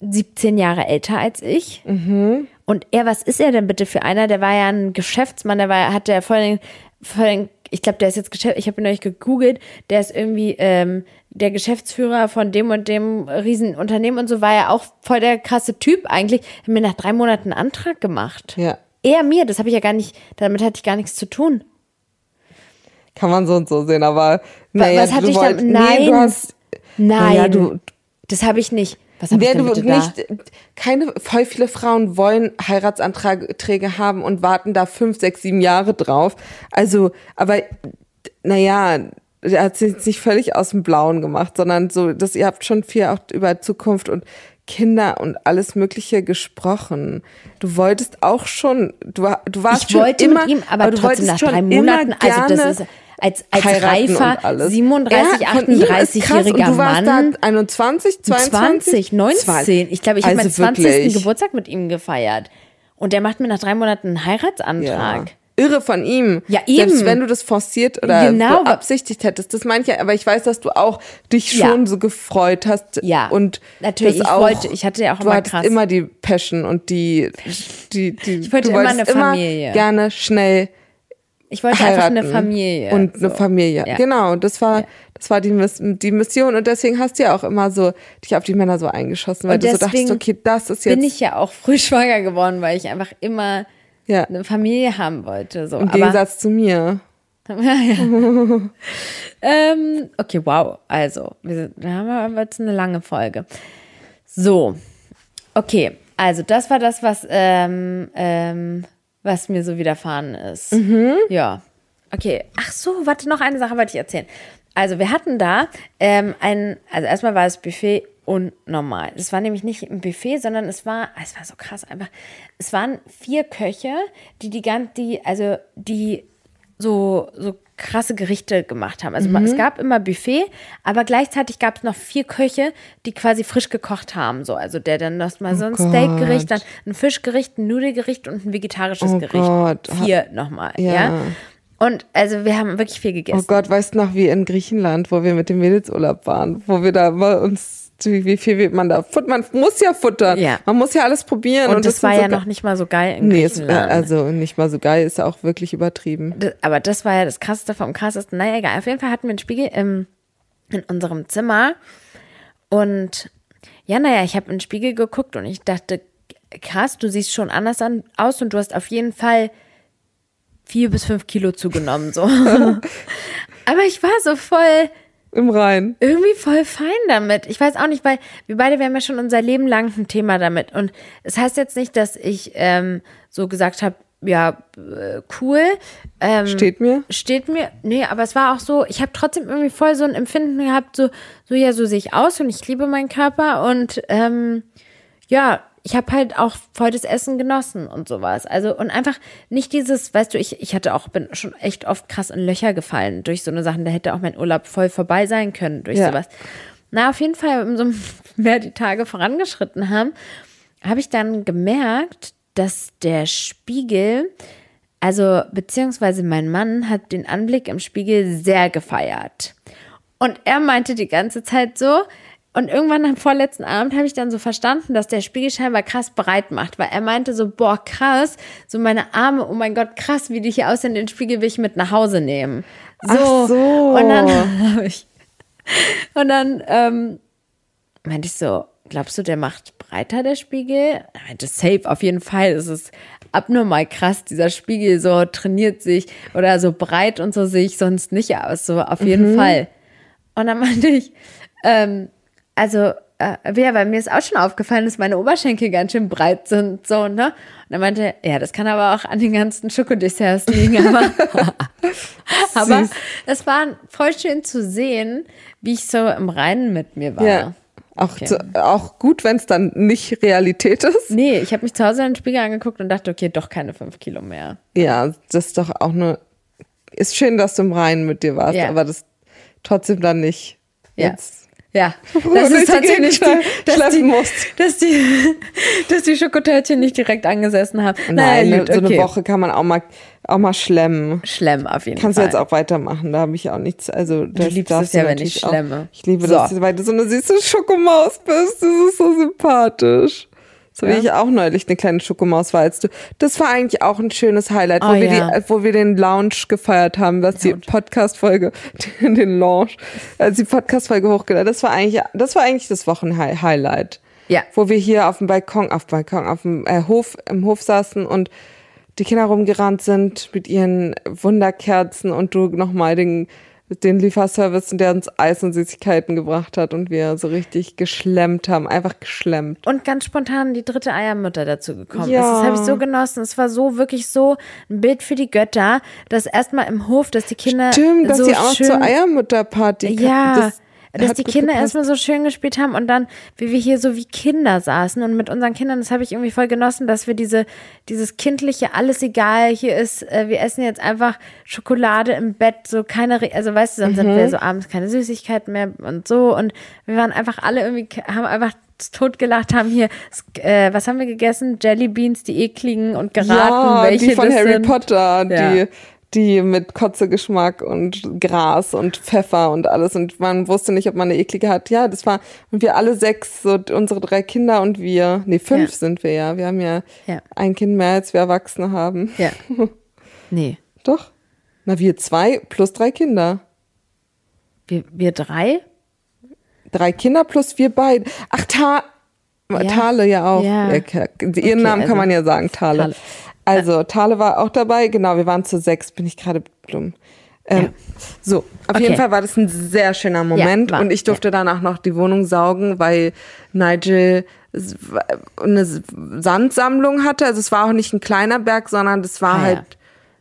17 Jahre älter als ich. Und er, was ist er denn bitte für einer? Der war ja ein Geschäftsmann, der war, hatte ja voll den, voll den ich glaube, der ist jetzt Geschäft, ich habe ihn euch gegoogelt, der ist irgendwie ähm, der Geschäftsführer von dem und dem Riesenunternehmen und so war er auch voll der krasse Typ eigentlich. Hat mir nach drei Monaten einen Antrag gemacht. Ja. Er mir, das habe ich ja gar nicht, damit hatte ich gar nichts zu tun. Kann man so und so sehen, aber naja, was hatte ich wollt- dann? Nee, Nein. du hast, Nein, Naja, du- das habe ich nicht. Was habe Nee, ich denn du bitte da? nicht, keine, voll viele Frauen wollen Heiratsanträge haben und warten da fünf, sechs, sieben Jahre drauf. Also, aber, naja, er hat sich jetzt nicht völlig aus dem Blauen gemacht, sondern so, dass ihr habt schon viel auch über Zukunft und Kinder und alles Mögliche gesprochen. Du wolltest auch schon, du, du warst Ich schon wollte immer, mit ihm, aber, du trotzdem wolltest nach schon drei immer Monaten, also das gerne ist als, als heiraten reifer und alles. 37, Er- von ihm ist krass. 38-jähriger Und du warst Mann. da 21, 22? 20, 19. Ich glaube, ich habe Also meinen 20. wirklich. Geburtstag mit ihm gefeiert. Und der macht mir nach drei Monaten einen Ja. Heiratsantrag. Irre von ihm. Ja, Selbst eben. wenn du das forciert oder Genau. beabsichtigt hättest. Das meine ich ja, aber ich weiß, dass du auch dich Ja. schon so gefreut hast. Ja. Und Natürlich, das ich auch, wollte- ich hatte ja auch immer krass- immer die Passion und die, die, die Ich wollte du immer wolltest eine Familie. gerne schnell Ich wollte heiraten. einfach eine Familie. Und eine so. Familie. Ja. Genau, das war, das war die, die Mission und deswegen hast du ja auch immer so dich auf die Männer so eingeschossen, weil Und du so dachtest, okay, das ist jetzt Bin ich ja auch früh schwanger geworden, weil ich einfach immer ja, eine Familie haben wollte. So. im Aber, Gegensatz zu mir. ja, ja. ähm, okay, wow. Also, wir, sind, wir haben aber jetzt eine lange Folge. So, okay. Also, das war das, was, ähm, ähm, was mir so widerfahren ist. Ja. Okay. Ach so, warte, noch eine Sache wollte ich erzählen. Also, wir hatten da ähm, ein, also erstmal war das Buffet unnormal. Es war nämlich nicht ein Buffet, sondern es war, es war so krass einfach. Es waren vier Köche, die die ganz, die, also die so, so krasse Gerichte gemacht haben. Also es gab immer Buffet, aber gleichzeitig gab es noch vier Köche, die quasi frisch gekocht haben. So, also der dann noch mal so ein Gott. Steakgericht, dann ein Fischgericht, ein Nudelgericht und ein vegetarisches Oh Gericht. Gott. Vier nochmal, Ja. ja. Und also wir haben wirklich viel gegessen. Oh Gott, weißt du noch, wie in Griechenland, wo wir mit dem Mädelsurlaub waren, wo wir da mal uns, wie wie viel wird man da? Man muss ja futtern. Ja. Man muss ja alles probieren. und, das, war sind ja so noch nicht mal so geil in Nee, es, äh, also nicht mal so geil, ist ja auch wirklich übertrieben. Das- aber das war ja das krasseste vom krassesten. Naja, egal. Auf jeden Fall hatten wir einen Spiegel im, in unserem Zimmer. Und ja, naja, ich habe in den Spiegel geguckt und ich dachte, krass, du siehst schon anders an, aus und du hast auf jeden Fall vier bis fünf Kilo zugenommen. So. aber ich war so voll Im Rhein. irgendwie voll fein damit. Ich weiß auch nicht, weil wir beide, wir haben ja schon unser Leben lang ein Thema damit. Und es heißt jetzt nicht, dass ich ähm, so gesagt habe, ja, äh, cool. Ähm, Steht mir. steht mir, nee, aber es war auch so, ich habe trotzdem irgendwie voll so ein Empfinden gehabt, so, so ja, so sehe ich aus und ich liebe meinen Körper und ähm, ja, ich habe halt auch voll das Essen genossen und sowas. Also und einfach nicht dieses, weißt du, ich, ich hatte auch, bin schon echt oft krass in Löcher gefallen durch so eine Sachen, da hätte auch mein Urlaub voll vorbei sein können durch Ja. sowas. Na, auf jeden Fall, umso mehr die Tage vorangeschritten haben, habe ich dann gemerkt, dass der Spiegel, also beziehungsweise mein Mann hat den Anblick im Spiegel sehr gefeiert. Und er meinte die ganze Zeit so, und irgendwann am vorletzten Abend habe ich dann so verstanden, dass der Spiegel scheinbar krass breit macht, weil er meinte so, boah, krass, so meine Arme, oh mein Gott, krass, wie die hier aussehen, den Spiegel will ich mit nach Hause nehmen. So. Ach so. Und dann habe ich, und dann ähm, meinte ich so, glaubst du, der macht breiter, der Spiegel? Er meinte, safe, auf jeden Fall. Es ist abnormal krass, dieser Spiegel so trainiert sich oder so breit und so sehe ich sonst nicht aus, so auf jeden Fall. Und dann meinte ich, ähm, also, äh, ja, weil mir ist auch schon aufgefallen, dass meine Oberschenkel ganz schön breit sind, so, ne? Und er meinte, ja, das kann aber auch an den ganzen Schokodesserts liegen, aber, aber es war voll schön zu sehen, wie ich so im Reinen mit mir war. Ja. Auch, Okay. zu, auch gut, wenn es dann nicht Realität ist. Nee, ich habe mich zu Hause in den Spiegel angeguckt und dachte, okay, doch keine fünf Kilo mehr. Ja, das ist doch auch nur. Ist schön, dass du im Reinen mit dir warst, Ja. aber das trotzdem dann nicht. Ja. Jetzt. Ja, das du ist tatsächlich die, dass die, dass die, dass die Schokotörtchen nicht direkt angesessen haben. Nein, Naja, gut, so okay. eine Woche kann man auch mal, auch mal schlemmen. Schlemm auf jeden Kannst du Fall. jetzt auch weitermachen, da habe ich auch nichts. Also, das liebst darfst es ja, du wenn ich natürlich auch- schlemme. Ich liebe So. das, weil du so eine süße Schokomaus bist. Das ist so sympathisch. So wie Ja. ich auch neulich eine kleine Schokomaus war als du. Das war eigentlich auch ein schönes Highlight, wo, Oh, wir, ja. die, wo wir den Lounge gefeiert haben, was die Podcast-Folge, den Launch, als die Podcast-Folge hochgeladen. Das war eigentlich, das war eigentlich das Wochenhighlight. Ja. Wo wir hier auf dem Balkon, auf dem Balkon, auf dem äh, Hof, im Hof saßen und die Kinder rumgerannt sind mit ihren Wunderkerzen und du nochmal den, den Lieferservice, der uns Eis und Süßigkeiten gebracht hat und wir so richtig geschlemmt haben, einfach geschlemmt. Und ganz spontan die dritte Eiermutter dazu gekommen Ja. ist. Das habe ich so genossen. Es war so wirklich so ein Bild für die Götter, dass erstmal im Hof, dass die Kinder Stimmt, dass so sie auch schön, zur Eiermutterparty Ja, das dass die Kinder gepasst. erstmal so schön gespielt haben und dann, wie wir hier so wie Kinder saßen und mit unseren Kindern, das habe ich irgendwie voll genossen, dass wir diese, dieses kindliche, alles egal, hier ist, äh, wir essen jetzt einfach Schokolade im Bett, so keine, Re also weißt du, sind Mhm. wir so abends keine Süßigkeiten mehr und so und wir waren einfach alle irgendwie, haben einfach totgelacht, haben hier, äh, was haben wir gegessen? Jelly Beans, die ekligen und geraten, ja, welche die von Harry sind. Potter, Ja. die, die mit Kotzegeschmack und Gras und Pfeffer und alles. Und man wusste nicht, ob man eine eklige hat. Ja, das war, und wir alle sechs, so unsere drei Kinder und wir, nee, fünf Ja. sind wir ja. Wir haben ja, Ja. ein Kind mehr, als wir Erwachsene haben. Ja. Nee. Doch. Na, wir zwei plus drei Kinder. Wir, wir drei? Drei Kinder plus wir beide. Ach, Ta Ja. Tale ja auch. Ja. Ihren Okay, Namen also- kann man ja sagen, Tale. Tale. Also, Tale war auch dabei. Genau, wir waren zu sechs. Bin ich gerade dumm. Ähm, Ja. So, auf Okay. jeden Fall war das ein sehr schöner Moment. war, und ich durfte danach noch die Wohnung saugen, weil Nigel eine Sandsammlung hatte. Also, es war auch nicht ein kleiner Berg, sondern das war Ah, halt ja.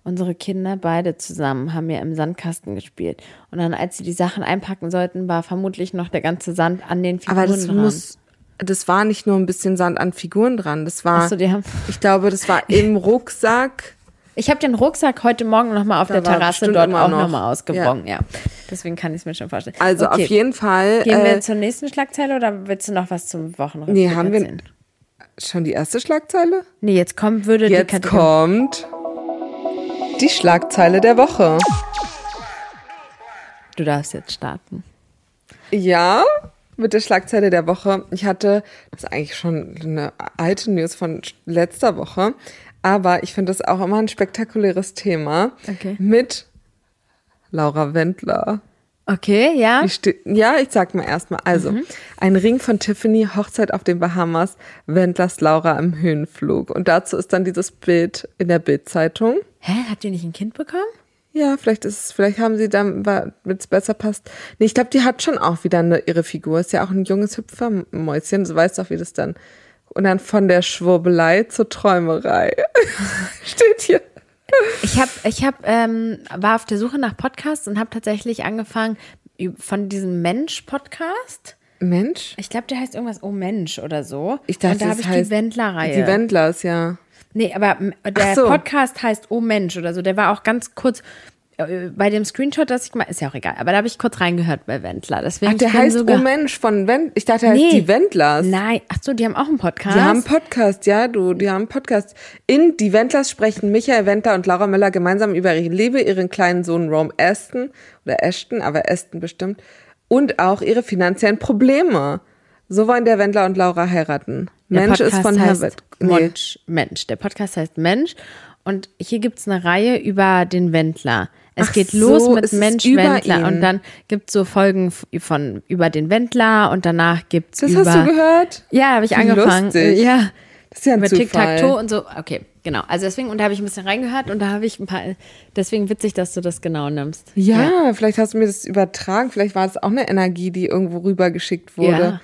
Unsere Kinder beide zusammen haben ja im Sandkasten gespielt. Und dann, als sie die Sachen einpacken sollten, war vermutlich noch der ganze Sand an den Figuren Aber das dran. muss, das war nicht nur ein bisschen Sand an Figuren dran. Das war, so, die haben- ich glaube, das war im Rucksack. Ich habe den Rucksack heute Morgen noch mal auf Da der Terrasse dort auch noch. noch mal ausgebrochen. Ja. Deswegen kann ich es mir schon vorstellen. Also okay. auf jeden Fall. Gehen wir Äh, zur nächsten Schlagzeile oder willst du noch was zum Wochenrückblick nee, haben wir erzählen? schon die erste Schlagzeile? Nee, jetzt kommt, würde die Jetzt Kategorie. kommt die Schlagzeile der Woche. Du darfst jetzt starten. Ja, mit der Schlagzeile der Woche. Ich hatte, das ist eigentlich schon eine alte News von letzter Woche, aber ich finde das auch immer ein spektakuläres Thema. Okay. Mit Laura Wendler. Okay, ja. Ja, ich sag mal erstmal. Also, ein Ring von Tiffany, Hochzeit auf den Bahamas, Wendlers Laura im Höhenflug. Und dazu ist dann dieses Bild in der Bildzeitung. Hä, hat die nicht ein Kind bekommen? Ja, vielleicht ist es, vielleicht haben sie dann, damit es besser passt. Nee, ich glaube, die hat schon auch wieder eine, ihre Figur. Ist ja auch ein junges Hüpfermäuschen. Du weißt doch, wie das dann. Und dann von der Schwurbelei zur Träumerei. Steht hier. Ich habe, ich hab, ähm, war auf der Suche nach Podcasts und habe tatsächlich angefangen von diesem Mensch-Podcast. Mensch. Ich glaube, der heißt irgendwas Oh Mensch oder so. Ich dachte, und da habe ich heißt die Wendler-Reihe. Die Wendlers, ja. Nee, aber m, der so. Podcast heißt Oh Mensch oder so. Der war auch ganz kurz äh, bei dem Screenshot, das ich gemacht ist ja auch egal. Aber da habe ich kurz reingehört bei Wendler. Deswegen Ach, der heißt sogar, Oh Mensch von Wend. Ich dachte, er heißt Nee. die Wendlers. Nein, ach so, die haben auch einen Podcast. Die haben einen Podcast, ja, du, die haben einen Podcast. In Die Wendlers sprechen Michael Wendler und Laura Müller gemeinsam über ihre Liebe, ihren kleinen Sohn Rome Aston oder Ashton, aber Aston bestimmt, und auch ihre finanziellen Probleme. So wollen der Wendler und Laura heiraten. Der Mensch ist von Herbert. Nee. Mensch, Mensch. Der Podcast heißt Mensch. Und hier gibt's eine Reihe über den Wendler. Es Ach geht so, los mit es Mensch Wendler. ihn. Und dann gibt's so Folgen von über den Wendler und danach gibt's Das über. hast du gehört? Ja, habe ich Wie angefangen. lustig. Ja. Das ist ja ein Über. Tic-Tac-Toe und so. Okay, genau. Also deswegen, und da habe ich ein bisschen reingehört und da habe ich ein paar, deswegen witzig, dass du das genau nimmst. Ja, vielleicht hast du mir das übertragen. Vielleicht war es auch eine Energie, die irgendwo rübergeschickt wurde. Ja.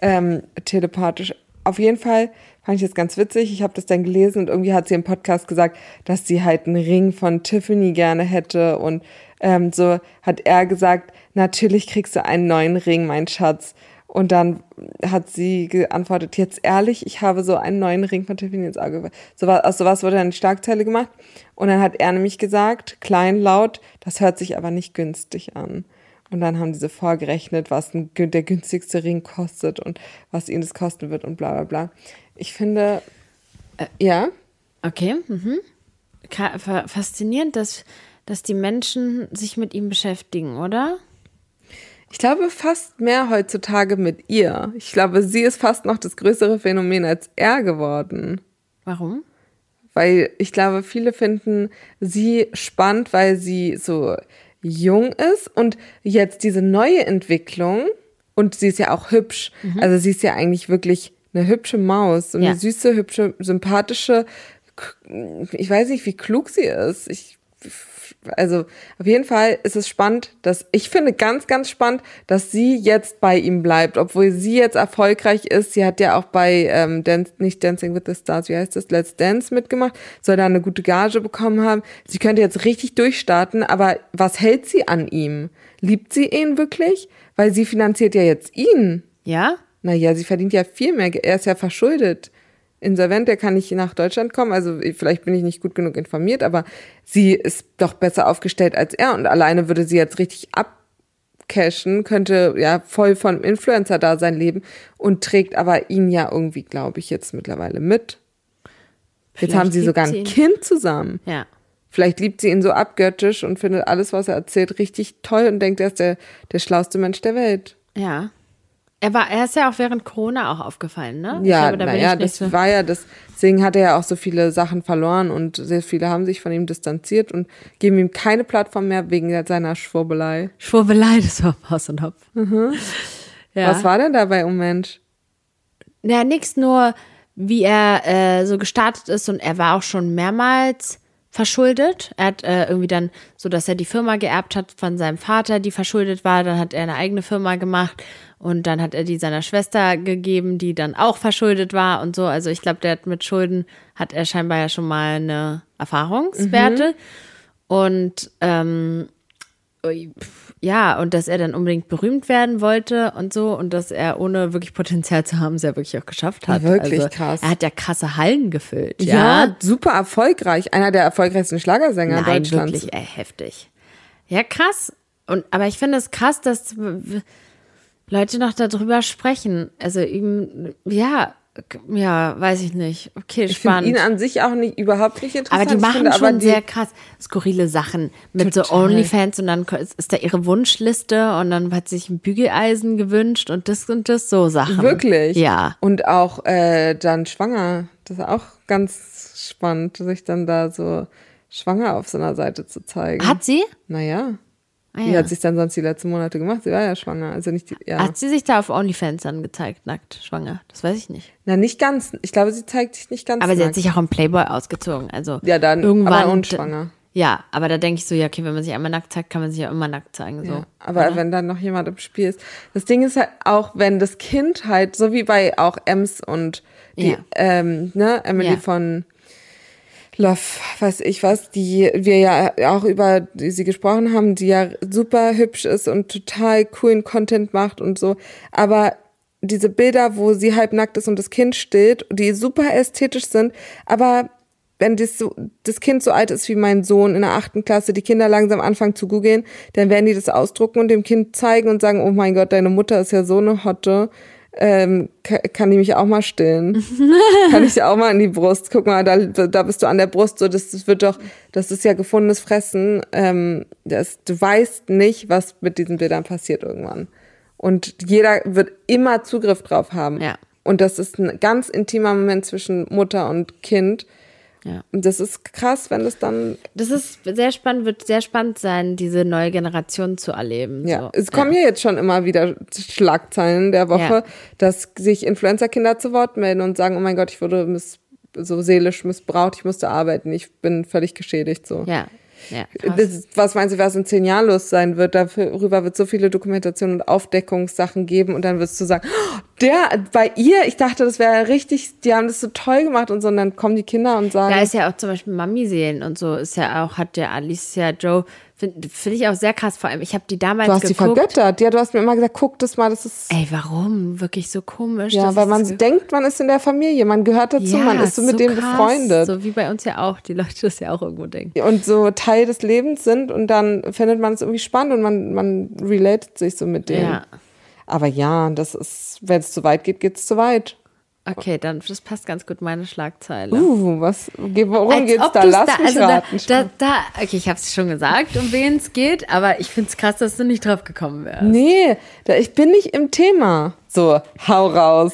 Ähm, telepathisch. Auf jeden Fall fand ich das ganz witzig. Ich habe das dann gelesen und irgendwie hat sie im Podcast gesagt, dass sie halt einen Ring von Tiffany gerne hätte. Und ähm, so hat er gesagt, natürlich kriegst du einen neuen Ring, mein Schatz. Und dann hat sie geantwortet, jetzt ehrlich, ich habe so einen neuen Ring von Tiffany ins Auge. ge- So was, aus sowas wurde dann eine Schlagzeile gemacht. Und dann hat er nämlich gesagt, klein, laut, das hört sich aber nicht günstig an. Und dann haben diese vorgerechnet, was ein, der günstigste Ring kostet und was ihnen das kosten wird und bla bla bla. Ich finde, äh, ja, Okay. Mhm. Faszinierend, dass, dass die Menschen sich mit ihm beschäftigen, oder? Ich glaube fast mehr heutzutage mit ihr. Ich glaube, sie ist fast noch das größere Phänomen als er geworden. Warum? Weil ich glaube, viele finden sie spannend, weil sie so jung ist und jetzt diese neue Entwicklung und sie ist ja auch hübsch. Mhm. Also sie ist ja eigentlich wirklich eine hübsche Maus, so eine ja. süße, hübsche, sympathische. Ich weiß nicht, wie klug sie ist. Ich also auf jeden Fall ist es spannend, dass ich finde ganz, ganz spannend, dass sie jetzt bei ihm bleibt, obwohl sie jetzt erfolgreich ist. Sie hat ja auch bei ähm, Dance, nicht Dancing with the Stars, wie heißt das, Let's Dance mitgemacht, soll da eine gute Gage bekommen haben. Sie könnte jetzt richtig durchstarten, aber was hält sie an ihm? Liebt sie ihn wirklich? Weil sie finanziert ja jetzt ihn. Ja? Naja, sie verdient ja viel mehr. Er ist ja verschuldet insolvent, der kann nicht nach Deutschland kommen. Also vielleicht bin ich nicht gut genug informiert, aber sie ist doch besser aufgestellt als er und alleine würde sie jetzt richtig abcashen, könnte ja voll von Influencer da sein Leben und trägt aber ihn ja irgendwie, glaube ich, jetzt mittlerweile mit. Vielleicht jetzt haben sie sogar ein Kind zusammen. Ja. Vielleicht liebt sie ihn so abgöttisch und findet alles, was er erzählt, richtig toll und denkt, er ist der, der schlauste Mensch der Welt. Ja. Er war, er ist ja auch während Corona auch aufgefallen, ne? Ja, naja, das so war ja das, deswegen hat er ja auch so viele Sachen verloren und sehr viele haben sich von ihm distanziert und geben ihm keine Plattform mehr wegen seiner Schwurbelei. Schwurbelei, das war Haus und Hopf. Mhm. Ja. Was war denn dabei, um Mensch? Naja, nix, nur wie er äh, so gestartet ist und er war auch schon mehrmals verschuldet. Er hat äh, irgendwie dann so, dass er die Firma geerbt hat von seinem Vater, die verschuldet war. Dann hat er eine eigene Firma gemacht und dann hat er die seiner Schwester gegeben, die dann auch verschuldet war und so. Also ich glaube, der hat mit Schulden hat er scheinbar ja schon mal eine Erfahrungswerte. Mhm. Und ähm, ja, und dass er dann unbedingt berühmt werden wollte und so und dass er ohne wirklich Potenzial zu haben, es ja wirklich auch geschafft hat. Ja, wirklich also, krass. Er hat ja krasse Hallen gefüllt. Ja, ja super erfolgreich. Einer der erfolgreichsten Schlagersänger Nein, Deutschlands. wirklich ey, heftig. Ja, krass. Und, aber ich finde es krass, dass Leute noch darüber sprechen. Also ihm, ja, ja, weiß ich nicht. Okay, ich spannend. Ich ihn an sich auch nicht überhaupt nicht interessant. Aber die machen finde, schon sehr krass skurrile Sachen mit total. so OnlyFans und dann ist da ihre Wunschliste und dann hat sich ein Bügeleisen gewünscht und das und das so Sachen. Wirklich? Ja. Und auch äh, dann schwanger. Das ist auch ganz spannend, sich dann da so schwanger auf so einer Seite zu zeigen. Hat sie? Naja. Ah, ja. Wie hat sich dann sonst die letzten Monate gemacht? Sie war ja schwanger. Also nicht die, ja. Hat sie sich da auf OnlyFans dann gezeigt, nackt, schwanger? Das weiß ich nicht. Na, nicht ganz. Ich glaube, sie zeigt sich nicht ganz Aber nackt. sie hat sich auch im Playboy ausgezogen. Also ja, dann irgendwann aber unschwanger. Ja, aber da denke ich so, ja, okay, wenn man sich einmal nackt zeigt, kann man sich ja immer nackt zeigen. So. Ja, aber oder? wenn dann noch jemand im Spiel ist. Das Ding ist halt auch, wenn das Kind halt, so wie bei auch Ems und die, ja. ähm, ne, Emily ja. von Love, weiß ich was, die wir ja auch über die sie gesprochen haben, die ja super hübsch ist und total coolen Content macht und so. Aber diese Bilder, wo sie halb nackt ist und das Kind stillt, die super ästhetisch sind, aber wenn das, so, das Kind so alt ist wie mein Sohn in der achten Klasse, die Kinder langsam anfangen zu googeln, dann werden die das ausdrucken und dem Kind zeigen und sagen, oh mein Gott, deine Mutter ist ja so eine Hotte ähm, kann die mich auch mal stillen? kann ich dir auch mal in die Brust? Guck mal, da, da bist du an der Brust. So, das, das wird doch, das ist ja gefundenes Fressen. Ähm, das, du weißt nicht, was mit diesen Bildern passiert irgendwann. Und jeder wird immer Zugriff drauf haben. Ja. Und das ist ein ganz intimer Moment zwischen Mutter und Kind. Ja. Und das ist krass, wenn das dann. Das ist sehr spannend, wird sehr spannend sein, diese neue Generation zu erleben. Ja, so. es kommen ja. jetzt schon immer wieder Schlagzeilen der Woche, ja. dass sich Influencer-Kinder zu Wort melden und sagen, oh mein Gott, ich wurde miss so seelisch missbraucht, ich musste arbeiten, ich bin völlig geschädigt so. Ja. Ja, was meinst du, was in zehn Jahren los sein wird? Darüber wird so viele Dokumentationen und Aufdeckungssachen geben und dann wirst du sagen, oh, der bei ihr, ich dachte, das wäre richtig, die haben das so toll gemacht und so, und dann kommen die Kinder und sagen. Da ist ja auch zum Beispiel Mami-Seelen und so, ist ja auch, hat ja Alicia Joe Finde find ich auch sehr krass. Vor allem, ich habe die damals Du hast geguckt. die vergöttert. Ja, du hast mir immer gesagt, guck das mal, das ist. Ey, warum? Wirklich so komisch. Ja, weil man denkt, man ist in der Familie, man gehört dazu, ja, man ist so mit so denen krass. befreundet. So wie bei uns ja auch, die Leute das ja auch irgendwo denken. Und so Teil des Lebens sind und dann findet man es irgendwie spannend und man, man relatet sich so mit denen. Ja. Aber ja, das ist, wenn es zu weit geht, geht es zu weit. Okay, dann das passt ganz gut meine Schlagzeile. Uh, was, worum Als geht's da? Lass mich also raten. Da, da, da, okay, ich habe es schon gesagt, um wen es geht, aber ich finde es krass, dass du nicht drauf gekommen wärst. nee, da, ich bin nicht im Thema. So, hau raus.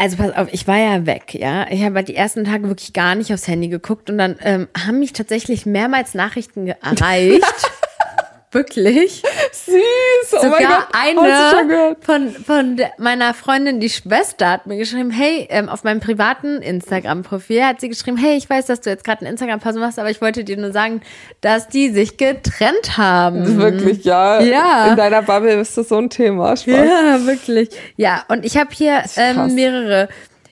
Also pass auf, ich war ja weg, ja. Ich habe die ersten Tage wirklich gar nicht aufs Handy geguckt und dann ähm, haben mich tatsächlich mehrmals Nachrichten erreicht. Wirklich. Süß, oh Sogar eine von, von meiner Freundin, die Schwester, hat mir geschrieben, hey, ähm, auf meinem privaten Instagram-Profil hat sie geschrieben, hey, ich weiß, dass du jetzt gerade eine Instagram-Pause machst, aber ich wollte dir nur sagen, dass die sich getrennt haben. Wirklich, ja. Ja. In deiner Bubble ist das so ein Thema. Spaß. Ja, wirklich. Ja, und ich habe hier ähm, mehrere.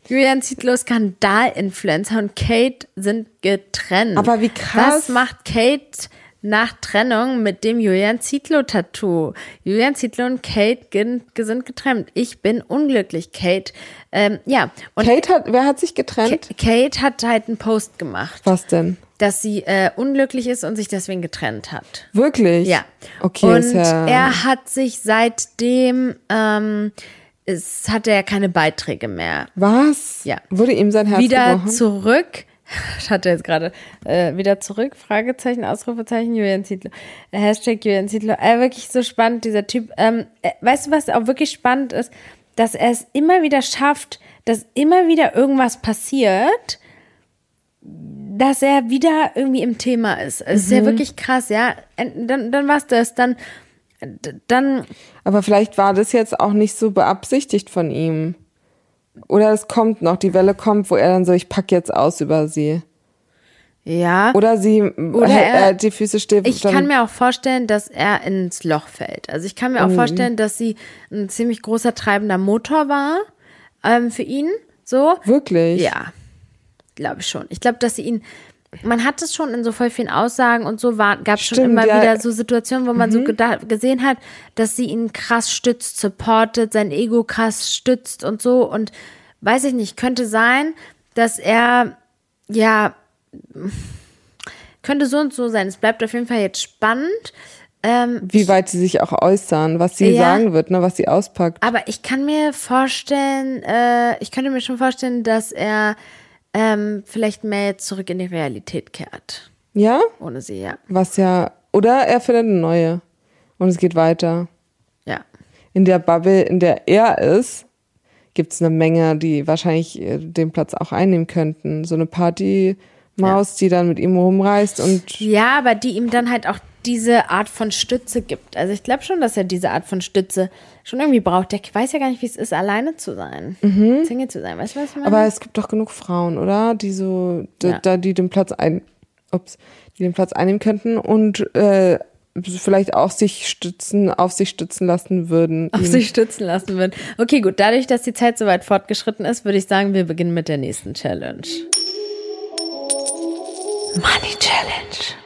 Julian Zietlow Skandal-Influencer und Kate sind getrennt. Aber wie krass. Was macht Kate nach Trennung mit dem Julian Zietlow-Tattoo? Julian Zietlow und Kate sind getrennt. Ich bin unglücklich, Kate. Ähm, ja, und Kate hat, wer hat sich getrennt? Ka- Kate hat halt einen Post gemacht, Was denn? dass sie äh, unglücklich ist und sich deswegen getrennt hat. Wirklich? Ja. Okay, Und ja. er hat sich seitdem, ähm, es hatte er keine Beiträge mehr. was? Ja. Wurde ihm sein Herz wieder gebrochen? zurück. Ich hatte jetzt gerade äh, wieder zurück, Fragezeichen, Ausrufezeichen, Julian Zietlow. Hashtag Julian Zietlow. Äh, wirklich so spannend, dieser Typ. Ähm, äh, weißt du, was auch wirklich spannend ist? Dass er es immer wieder schafft, dass immer wieder irgendwas passiert, dass er wieder irgendwie im Thema ist. Es ist ja Mhm. wirklich krass, ja. Dann, dann war's das. Dann, dann, Aber vielleicht war das jetzt auch nicht so beabsichtigt von ihm. Oder es kommt noch, die Welle kommt, wo er dann so, ich pack jetzt aus über sie. ja. Oder sie Oder er- äh, die Füße still. Ich kann mir auch vorstellen, dass er ins Loch fällt. Also ich kann mir auch Mhm. vorstellen, dass sie ein ziemlich großer treibender Motor war ähm, für ihn. So. Wirklich? Ja, glaube ich schon. Ich glaube, dass sie ihn. Man hat es schon in so voll vielen Aussagen und so gab es schon immer ja. Mhm. wieder so Situationen, wo man so gedacht, gesehen hat, dass sie ihn krass stützt, supportet, sein Ego krass stützt und so. Und weiß ich nicht, könnte sein, dass er ja könnte so und so sein. Es bleibt auf jeden Fall jetzt spannend. Ähm, Wie weit sie sich auch äußern, was sie Ja. sagen wird, ne, was sie auspackt. Aber ich kann mir vorstellen, äh, ich könnte mir schon vorstellen, dass er ähm, vielleicht mehr zurück in die Realität kehrt. Ja? Ohne sie, ja. Was ja. Oder er findet eine neue. Und es geht weiter. Ja. In der Bubble, in der er ist, gibt es eine Menge, die wahrscheinlich äh, den Platz auch einnehmen könnten. So eine Partymaus, die dann mit ihm rumreist und Ja, aber die ihm dann halt auch diese Art von Stütze gibt. Also ich glaube schon, dass er diese Art von Stütze schon irgendwie braucht. Der weiß ja gar nicht, wie es ist, alleine zu sein. Single zu sein. Weißt du, was ich meine? Aber es gibt doch genug Frauen, oder? Die so, d- Ja. da die den Platz ein, ups, die den Platz einnehmen könnten und äh, vielleicht auch sich stützen, auf sich stützen lassen würden. auf ihn. sich stützen lassen wird. Okay, gut. Dadurch, dass die Zeit so weit fortgeschritten ist, würde ich sagen, wir beginnen mit der nächsten Challenge. Money Challenge.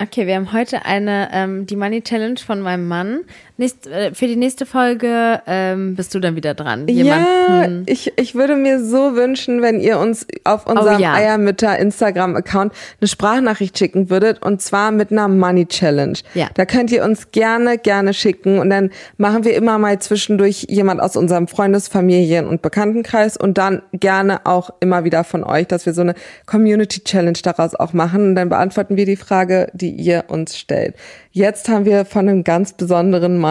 Okay, wir haben heute eine, ähm, die Money Challenge von meinem Mann. Nächst, äh, für die nächste Folge ähm, bist du dann wieder dran. Ja, Jemanden- ich, ich würde mir so wünschen, wenn ihr uns auf unserem Oh ja. Eiermütter Instagram-Account eine Sprachnachricht schicken würdet und zwar mit einer Money Challenge. Ja. Da könnt ihr uns gerne, gerne schicken und dann machen wir immer mal zwischendurch jemand aus unserem Freundes-, Familien- und Bekanntenkreis und dann gerne auch immer wieder von euch, dass wir so eine Community Challenge daraus auch machen und dann beantworten wir die Frage, die ihr uns stellt. Jetzt haben wir von einem ganz besonderen Mann,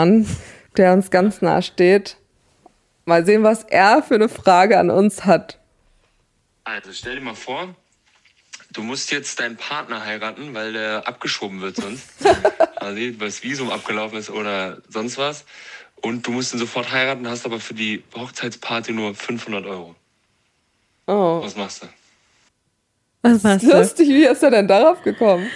der uns ganz nah steht, Mal sehen, was er für eine Frage an uns hat. Also stell dir mal vor, du musst jetzt deinen Partner heiraten, weil der abgeschoben wird sonst. also weil das Visum abgelaufen ist oder sonst was. Und du musst ihn sofort heiraten, hast aber für die Hochzeitsparty nur 500 Euro. Oh. Was machst du? Was machst du? Lustig, wie ist er denn darauf gekommen?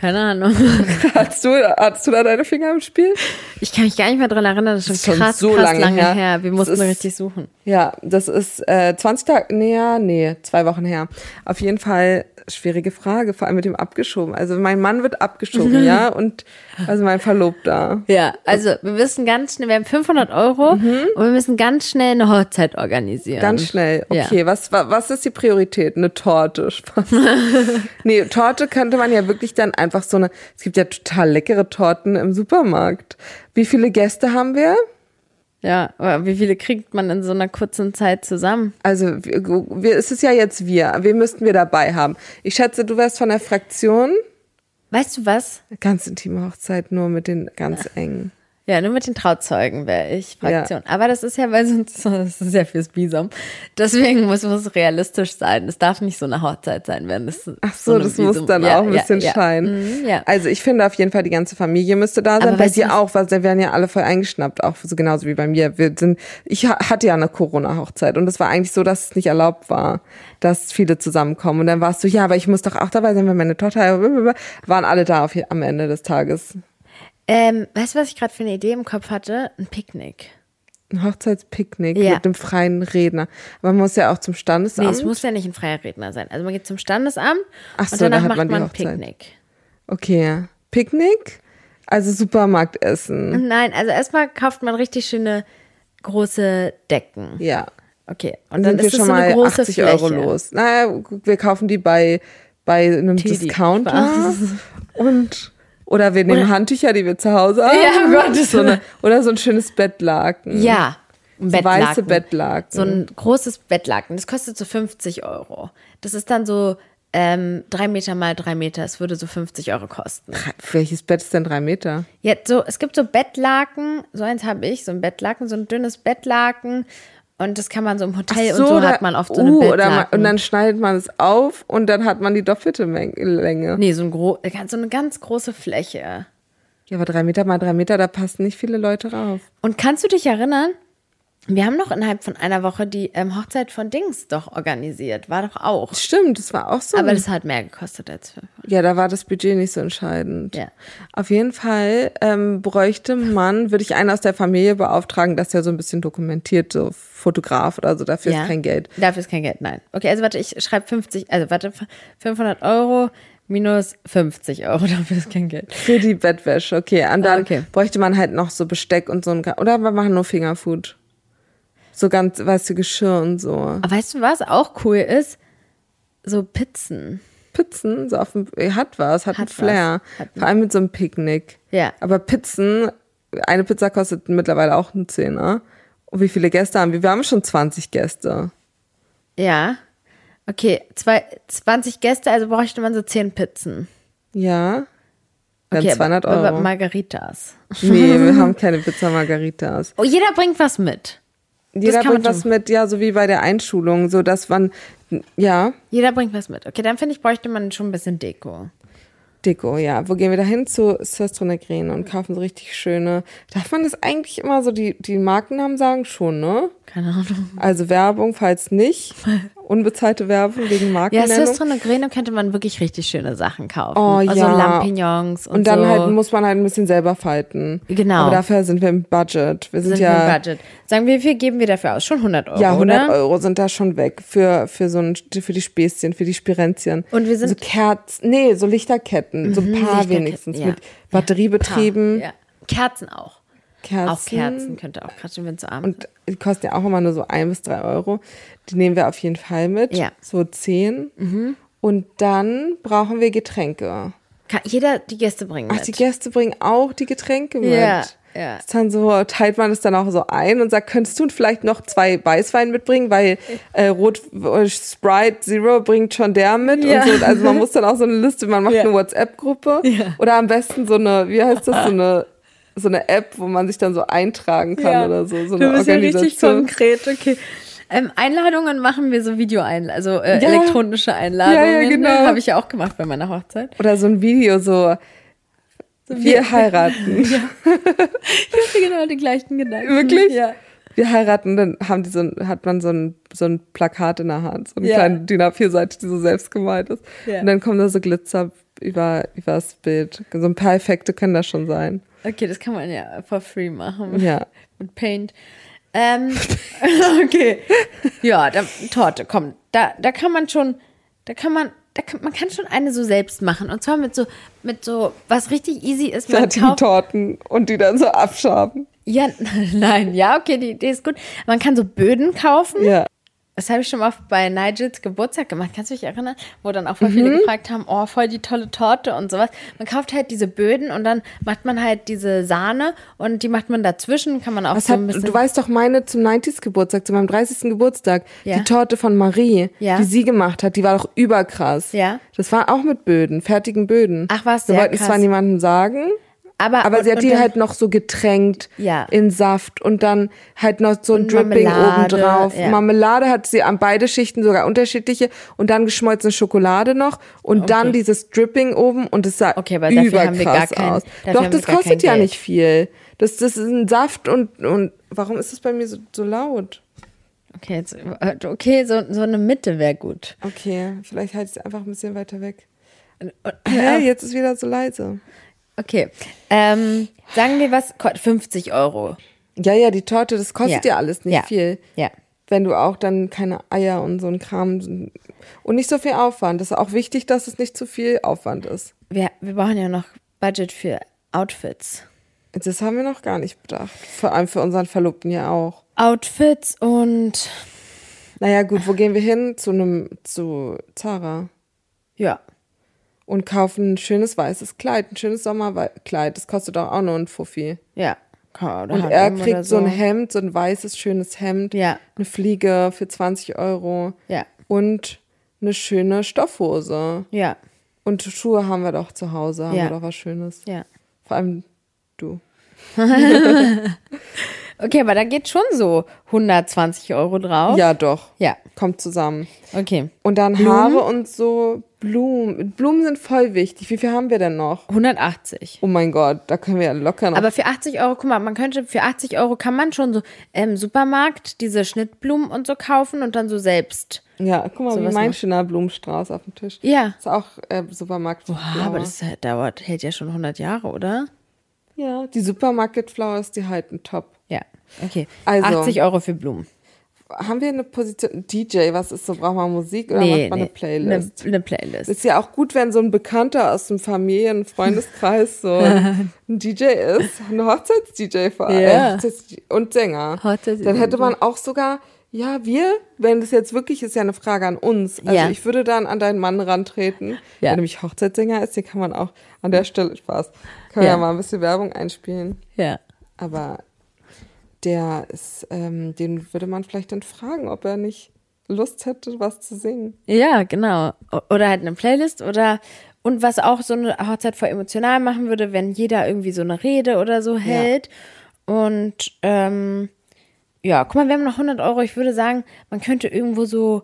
Keine Ahnung. Hattest du, hattest du da deine Finger im Spiel? Ich kann mich gar nicht mehr dran erinnern. Das ist schon, Das ist schon krass, so krass lange lange, her. her. Wir mussten ist- richtig suchen. Ja, das ist äh, 20 Tage, nee, ja, nee, zwei Wochen her. Auf jeden Fall schwierige Frage, vor allem mit dem abgeschoben. Also mein Mann wird abgeschoben, ja, und also mein Verlobter. Ja, also wir müssen ganz schnell, wir haben 500 Euro und wir müssen ganz schnell eine Hochzeit organisieren. Mhm. Ganz schnell. Ja. Okay, was, wa- was ist die Priorität? Eine Torte. Spaß. nee, Torte könnte man ja wirklich dann einfach so eine. Es gibt ja total leckere Torten im Supermarkt. Wie viele Gäste haben wir? Ja, aber wie viele kriegt man in so einer kurzen Zeit zusammen? Also wir, wir, es ist ja jetzt wir. Wen müssten wir dabei haben? Ich schätze, du wärst von der Fraktion. Weißt du was? Ganz intime Hochzeit, nur mit den ganz engen. Ja, nur mit den Trauzeugen wäre ich Fraktion. Ja. Aber das ist ja, weil sonst das ist ja fürs Bisum. Deswegen muss es realistisch sein. Es darf nicht so eine Hochzeit sein, wenn es Ach so, so das Visum. muss dann ja, auch ein bisschen ja, scheinen. Mhm, also ich finde auf jeden Fall die ganze Familie müsste da sein. Aber bei dir auch, weil da werden ja alle voll eingeschnappt, auch so genauso wie bei mir. Wir sind, ich hatte ja eine Corona-Hochzeit und es war eigentlich so, dass es nicht erlaubt war, dass viele zusammenkommen. Und dann warst du, ja, aber ich muss doch auch dabei sein, wenn meine Tochter, waren alle da auf, am Ende des Tages. Ähm, weißt du, was ich gerade für eine Idee im Kopf hatte? Ein Picknick. Ein Hochzeitspicknick ja. mit einem freien Redner. Aber man muss ja auch zum Standesamt. Nee, es muss ja nicht ein freier Redner sein. Also man geht zum Standesamt Ach so, und danach da macht man, man ein Picknick. Okay. Picknick? Also Supermarktessen. Nein, also erstmal kauft man richtig schöne große Decken. Ja. Okay. Und dann, dann ist es so eine große 80 Fläche. Euro los. Naja, wir kaufen die bei, bei einem Teddy. Discounter. Und oder wir nehmen oder, Handtücher, die wir zu Hause haben. Ja, Gott. So eine, oder so ein schönes Bettlaken. Ja. Ein so weiße Bettlaken. So ein großes Bettlaken. Das kostet so 50 Euro. Das ist dann so ähm, drei Meter mal drei Meter. Es würde so 50 Euro kosten. Welches Bett ist denn drei Meter? Ja, so, es gibt so Bettlaken. So eins habe ich, so ein Bettlaken, so ein dünnes Bettlaken. Und das kann man so im Hotel so, und so hat man oft so eine uh, Bettlaken. Man, und dann schneidet man es auf und dann hat man die doppelte Länge. Nee, so, ein gro so eine ganz große Fläche. Ja, aber drei Meter mal drei Meter, da passen nicht viele Leute rauf. Und kannst du dich erinnern, wir haben noch innerhalb von einer Woche die ähm, Hochzeit von Dings doch organisiert. War doch auch. Stimmt, das war auch so. Aber das hat mehr gekostet als fünf. Ja, da war das Budget nicht so entscheidend. Ja. Auf jeden Fall ähm, bräuchte man, würde ich einen aus der Familie beauftragen, dass er so ein bisschen dokumentiert, so Fotograf oder so. Dafür ja. ist kein Geld. Dafür ist kein Geld, nein. Okay, also warte, ich schreibe 50, also warte, 500 Euro minus 50 Euro, dafür ist kein Geld. Für die Bettwäsche, okay. Und dann ah, okay. bräuchte man halt noch so Besteck und so ein, oder wir machen nur Fingerfood. So ganz, weißt du, Geschirr und so. Aber weißt du, was auch cool ist? So Pizzen. Pizzen, so auf dem, hat was, hat, hat einen Flair. Hat Vor allem mit so einem Picknick. Ja. Aber Pizzen, eine Pizza kostet mittlerweile auch einen Zehner. Und wie viele Gäste haben wir? Wir haben schon 20 Gäste. Ja. Okay, zwei, 20 Gäste, also bräuchte man so 10 Pizzen. Ja. Dann okay, 200 Euro. Margaritas. Nee, wir haben keine Pizza Margaritas. Oh, jeder bringt was mit. Jeder bringt was mit, ja, so wie bei der Einschulung, so dass man, ja. Jeder bringt was mit. Okay, dann finde ich, bräuchte man schon ein bisschen Deko. Deko, ja. Wo gehen wir da hin? Zu Sestro Negrene und kaufen so richtig schöne. Darf man das eigentlich immer so die, die Markennamen sagen? Schon, ne? Keine Ahnung. Also Werbung, falls nicht. Unbezahlte Werbung wegen Markennennung. Ja, Sestro Negrene könnte man wirklich richtig schöne Sachen kaufen. Oh also ja. Lampignons und, und dann so. halt muss man halt ein bisschen selber falten. Genau. Aber dafür sind wir im Budget. Wir sind, sind ja. Wir im Budget. Sagen wir, wie viel geben wir dafür aus? Schon 100 Euro, Ja, 100 oder? Euro sind da schon weg für, für so ein, für die Späßchen, für die Spirenzchen. Und wir sind. So Kerzen, nee, so Lichterketten, mhm, so ein paar wenigstens ja. mit Batteriebetrieben. Ja, Kerzen auch. Kerzen. Auch Kerzen könnte auch gerade wenn zu abends. Und die kosten ja auch immer nur so ein bis drei Euro. Die nehmen wir auf jeden Fall mit. Ja. So zehn. Mhm. Und dann brauchen wir Getränke. Kann jeder die Gäste bringen mit. Ach, die Gäste bringen auch die Getränke mit. Ja. Ja. Dann so teilt man es dann auch so ein und sagt, könntest du vielleicht noch zwei Weißwein mitbringen, weil äh, Rot äh, Sprite Zero bringt schon der mit ja. und so. Also man muss dann auch so eine Liste, man macht ja. eine WhatsApp-Gruppe ja. oder am besten so eine, wie heißt das, so eine so eine App, wo man sich dann so eintragen kann ja. oder so. so eine du bist Organisation. ja richtig konkret, okay. Ähm, Einladungen machen wir so Videoeinladungen, also äh, ja. elektronische Einladungen. Ja, ja, genau. Habe ich ja auch gemacht bei meiner Hochzeit. Oder so ein Video, so, so wir, wir heiraten. ja. Ich hatte genau die gleichen Gedanken. Wirklich? Ja. Wir heiraten, dann haben die so, hat man so ein, so ein Plakat in der Hand, so eine ja. kleine DIN A4-Seite, die so selbst gemalt ist. Ja. Und dann kommen da so Glitzer über, über das Bild. So ein paar Effekte können das schon sein. Okay, das kann man ja for free machen. Ja. Mit Paint. Ähm, okay. Ja, da, Torte, komm. Da, da kann man schon, da kann man, da kann, man kann schon eine so selbst machen. Und zwar mit so, mit so, was richtig easy ist. Fertige Torten und die dann so abschaben. Ja, nein, ja, okay, die Idee ist gut. Man kann so Böden kaufen. Ja. Das habe ich schon mal bei Nigels Geburtstag gemacht. Kannst du dich erinnern? Wo dann auch voll viele Mhm. gefragt haben, oh, voll die tolle Torte und sowas. Man kauft halt diese Böden und dann macht man halt diese Sahne und die macht man dazwischen. Kann man auch Was so ein bisschen. du weißt doch meine zum 90. Geburtstag, zu meinem 30. Geburtstag, Ja. die Torte von Marie, Ja. die sie gemacht hat, die war doch überkrass. Ja. Das war auch mit Böden, fertigen Böden. Ach, was, Wir wollten es zwar niemandem sagen, aber aber und- sie hat die dann- halt noch so getränkt Ja. in Saft und dann halt noch so ein Und Dripping Marmelade, oben drauf. ja. Marmelade hat sie an beide Schichten sogar unterschiedliche und dann geschmolzene Schokolade noch und dann dieses Dripping oben und es sah Okay, aber überkrass kein- aus. Doch, das kostet ja Geld. nicht viel. Das, das ist ein Saft und, und warum ist das bei mir so, so laut? Okay, jetzt, okay so, so eine Mitte wäre gut. Okay, vielleicht halte ich es einfach ein bisschen weiter weg. Hä, jetzt ist wieder so leise. Okay. Ähm, sagen wir was, ko- 50 Euro. Ja, ja, die Torte, das kostet ja, alles nicht ja. viel. Ja. wenn du auch dann keine Eier und so ein Kram und nicht so viel Aufwand. Das ist auch wichtig, dass es nicht zu viel Aufwand ist. Wir, wir brauchen ja noch Budget für Outfits. Das haben wir noch gar nicht bedacht. Vor allem für unseren Verlobten ja auch. Outfits und Naja, gut, wo gehen wir hin? Zu einem, zu Zara. ja. Und kaufen ein schönes weißes Kleid, ein schönes Sommerkleid. Das kostet doch auch nur ein Fuffi. Ja. Oder Und H&M er kriegt so ein Hemd, so ein weißes, schönes Hemd. Ja. Eine Fliege für 20 Euro. Ja. Und eine schöne Stoffhose. Ja. Und Schuhe haben wir doch zu Hause, haben Ja. wir doch was Schönes. Ja. Vor allem du. Okay, aber da geht schon so 120 Euro drauf. Ja, doch. Ja. Kommt zusammen. Okay. Und dann Haare und so Blumen. Blumen sind voll wichtig. Wie viel haben wir denn noch? 180. Oh mein Gott, da können wir ja locker noch. Aber für 80 Euro, guck mal, man könnte, für 80 Euro kann man schon so im Supermarkt diese Schnittblumen und so kaufen und dann so selbst. ja, guck mal, sowas wie mein schöner Blumenstrauß auf dem Tisch. Ja. Ist auch äh, Supermarkt. Ah, aber das halt dauert, hält ja schon 100 Jahre, oder? ja, die Supermarket Flowers, die halten top. Okay. Also. 80 Euro für Blumen. Haben wir eine Position, DJ, was ist so, braucht man Musik oder Nee, macht man nee, eine Playlist? Eine, eine Playlist. Ist ja auch gut, wenn so ein Bekannter aus dem Familien-, Freundeskreis so ein DJ ist. Ein Hochzeits-DJ vor allem. Ja. Äh, Hochzeits und Sänger. Hochzeits- Dann hätte man auch sogar, ja, wir, wenn das jetzt wirklich ist, ja eine Frage an uns. Also Ja. ich würde dann an deinen Mann rantreten. Ja. Der nämlich Hochzeitssänger ist, den kann man auch an der Stelle Spaß. Können wir Ja. ja mal ein bisschen Werbung einspielen. Ja. Aber der ist, ähm, den würde man vielleicht dann fragen, ob er nicht Lust hätte, was zu singen. Ja, genau. Oder halt eine Playlist oder und was auch so eine Hochzeit voll emotional machen würde, wenn jeder irgendwie so eine Rede oder so hält. Und ähm, ja, guck mal, wir haben noch 100 Euro. Ich würde sagen, man könnte irgendwo so,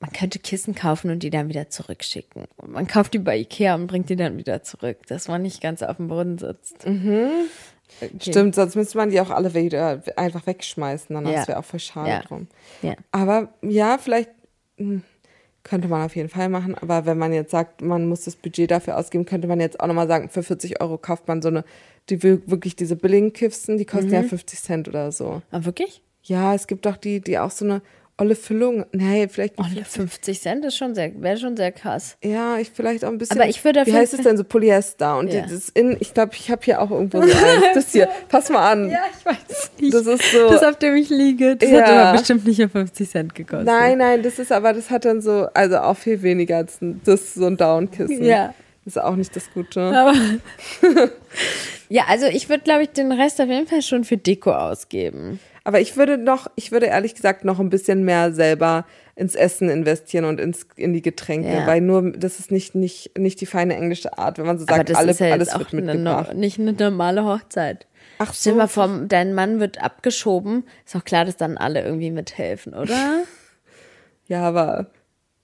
man könnte Kissen kaufen und die dann wieder zurückschicken. Und man kauft die bei Ikea und bringt die dann wieder zurück, dass man nicht ganz auf dem Boden sitzt. Okay. Stimmt, sonst müsste man die auch alle wieder einfach wegschmeißen. Dann Ja. das wäre auch voll schade Ja. drum. Ja. Aber ja, vielleicht hm, könnte man auf jeden Fall machen. Aber wenn man jetzt sagt, man muss das Budget dafür ausgeben, könnte man jetzt auch nochmal sagen, für 40 Euro kauft man so eine, die wir- wirklich diese billigen Kiffsen, die kosten ja Mhm. 50 Cent oder so. Ah, wirklich? Ja, es gibt doch die, die auch so eine olle Füllung. Nee, vielleicht. Oh, 50 Cent ist schon sehr, wäre schon sehr krass. Ja, ich vielleicht auch ein bisschen. Aber ich würde Wie heißt es denn so Polyester? Und Ja. das in, ich glaube, ich habe hier auch irgendwo so eins. Das hier. Pass mal an. ich weiß nicht. Das ist so. Das, auf dem ich liege, das Ja. hat aber bestimmt nicht nur 50 Cent gekostet. Nein, nein, das ist aber, das hat dann so, also auch viel weniger als ein, das ist so ein Downkissen. Ja. Das ist auch nicht das Gute. Aber ja, also ich würde, glaube ich, den Rest auf jeden Fall schon für Deko ausgeben. Aber ich würde noch, ich würde ehrlich gesagt noch ein bisschen mehr selber ins Essen investieren und ins, in die Getränke, Ja. weil nur, das ist nicht, nicht, nicht die feine englische Art, wenn man so Aber sagt, das alle, ist ja alles wird auch eine, mitgebracht. no- nicht eine normale Hochzeit. Ach Stell so. mal vor, dein Mann wird abgeschoben. Ist doch klar, dass dann alle irgendwie mithelfen, oder? Ja, aber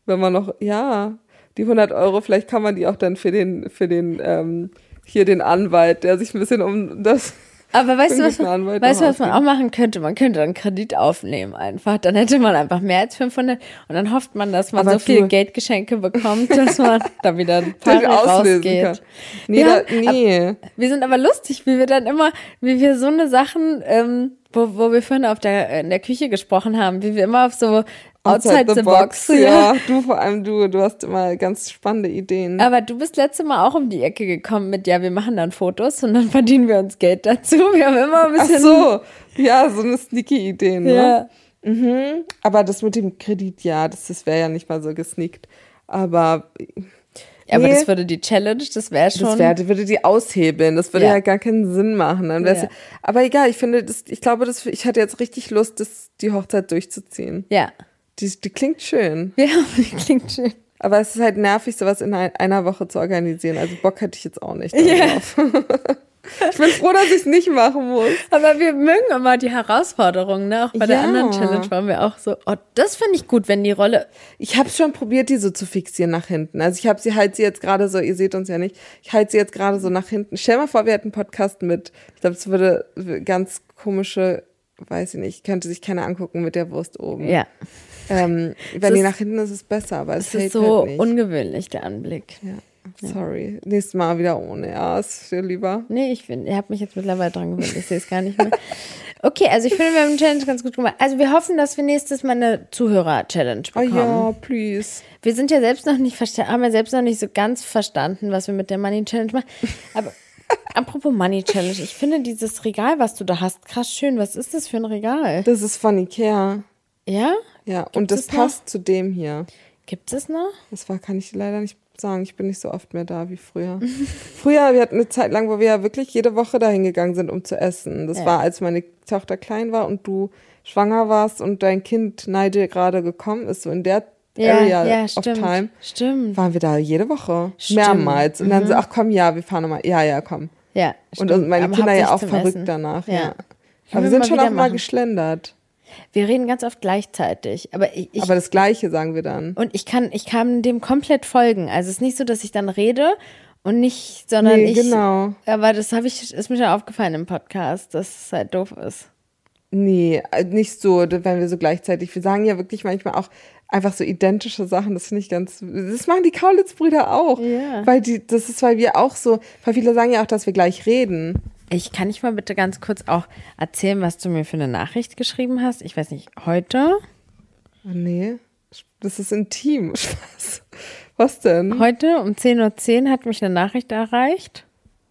wenn man noch, ja, die 100 Euro, vielleicht kann man die auch dann für den, für den, ähm, hier den Anwalt, der sich ein bisschen um das, Aber weißt du, was man, weißt du, was man auch machen könnte? Man könnte einen Kredit aufnehmen einfach. Dann hätte man einfach mehr als 500 und dann hofft man, dass man Aber so viel du- Geldgeschenke bekommt, dass man da wieder ein paar auslösen kann. rausgeht. Nee, Ja, da, nee. Wir sind aber lustig, wie wir dann immer, wie wir so eine Sachen, ähm, wo, wo wir vorhin auf der, in der Küche gesprochen haben, wie wir immer auf so outside, the, box, ja. Du vor allem, du, du hast immer ganz spannende Ideen. Aber du bist letzte Mal auch um die Ecke gekommen mit, ja, wir machen dann Fotos und dann verdienen wir uns Geld dazu. Wir haben immer ein Ach bisschen. so, ja, so eine sneaky Idee, ne? Ja. Aber das mit dem Kredit, ja, das, das wäre ja nicht mal so gesneakt. Aber Ja, aber Nee. das würde die Challenge, das wäre schon. das wär, würde die aushebeln. Das würde Ja. ja, gar keinen Sinn machen. Dann ja. Aber egal, ich finde, das, ich glaube, das, ich hatte jetzt richtig Lust, das, die Hochzeit durchzuziehen. ja. Die, die klingt schön. Ja, klingt schön. Aber es ist halt nervig, sowas in ein- einer Woche zu organisieren. Also Bock hätte ich jetzt auch nicht darauf. ich bin froh, dass ich es nicht machen muss. Aber wir mögen immer die Herausforderungen, ne? Auch bei der Ja. anderen Challenge waren wir auch so, oh, das finde ich gut, wenn die Rolle. Ich habe schon probiert, die so zu fixieren nach hinten. Also ich habe sie halt sie jetzt gerade so, ihr seht uns ja nicht, ich halte sie jetzt gerade so nach hinten. Stell mal vor, wir hätten einen Podcast mit, ich glaube, es würde ganz komische, weiß ich nicht, könnte sich keiner angucken mit der Wurst oben. Ja. Ähm, wenn die nach hinten ist, ist es besser, aber es, Es ist so halt ungewöhnlich, der Anblick. ja. Sorry. Nächstes Mal wieder ohne. Ja, ist viel lieber. Nee, ich finde, ihr habt mich jetzt mittlerweile dran gewöhnt, ich sehe es gar nicht mehr. Okay, also ich finde, wir haben die Challenge ganz gut gemacht. Also wir hoffen, dass wir nächstes Mal eine Zuhörer-Challenge Oh bekommen. ja, please. Wir sind ja selbst noch nicht verstanden, haben ja selbst noch nicht so ganz verstanden, was wir mit der Money Challenge machen. Aber apropos Money Challenge, ich finde dieses Regal, was du da hast, krass schön. Was ist das für ein Regal? Das ist von Ikea. Ja? Ja, Gibt und das es noch? passt zu dem hier. Gibt es noch? Das war, kann ich leider nicht sagen. Ich bin nicht so oft mehr da wie früher. früher, wir hatten eine Zeit lang, wo wir ja wirklich jede Woche dahin gegangen sind, um zu essen. Das Ja. war, als meine Tochter klein war und du schwanger warst und dein Kind Nigel gerade gekommen ist, so in der Area ja, of stimmt. Time, Stimmt. waren wir da jede Woche. Stimmt. Mhm. Mehrmals. Und dann so, ach komm, ja, wir fahren nochmal. Ja, ja, komm. Ja, Und, stimmt. und meine Aber Kinder ja auch verrückt Essen. danach. Ja. Ja. Aber wir sind schon auch mal machen. geschlendert. Wir reden ganz oft gleichzeitig. Aber ich, ich Aber das Gleiche sagen wir dann. und ich kann, ich kann dem komplett folgen. Also es ist nicht so, dass ich dann rede und nicht, sondern Nee, ich. genau. Aber das habe ich, ist mir schon aufgefallen im Podcast, dass es halt doof ist. Nee, äh, nicht so, wenn wir so gleichzeitig. Wir sagen ja wirklich manchmal auch einfach so identische Sachen. Das finde ich ganz. Das machen die Kaulitz-Brüder auch. Ja. Weil die, das ist, weil wir auch so, weil viele sagen ja auch, dass wir gleich reden. Ich kann ich mal bitte ganz kurz auch erzählen, was du mir für eine Nachricht geschrieben hast. Ich weiß nicht, heute? Oh, nee, das ist intim. Spaß. Was denn? Heute um 10.10 Uhr hat mich eine Nachricht erreicht.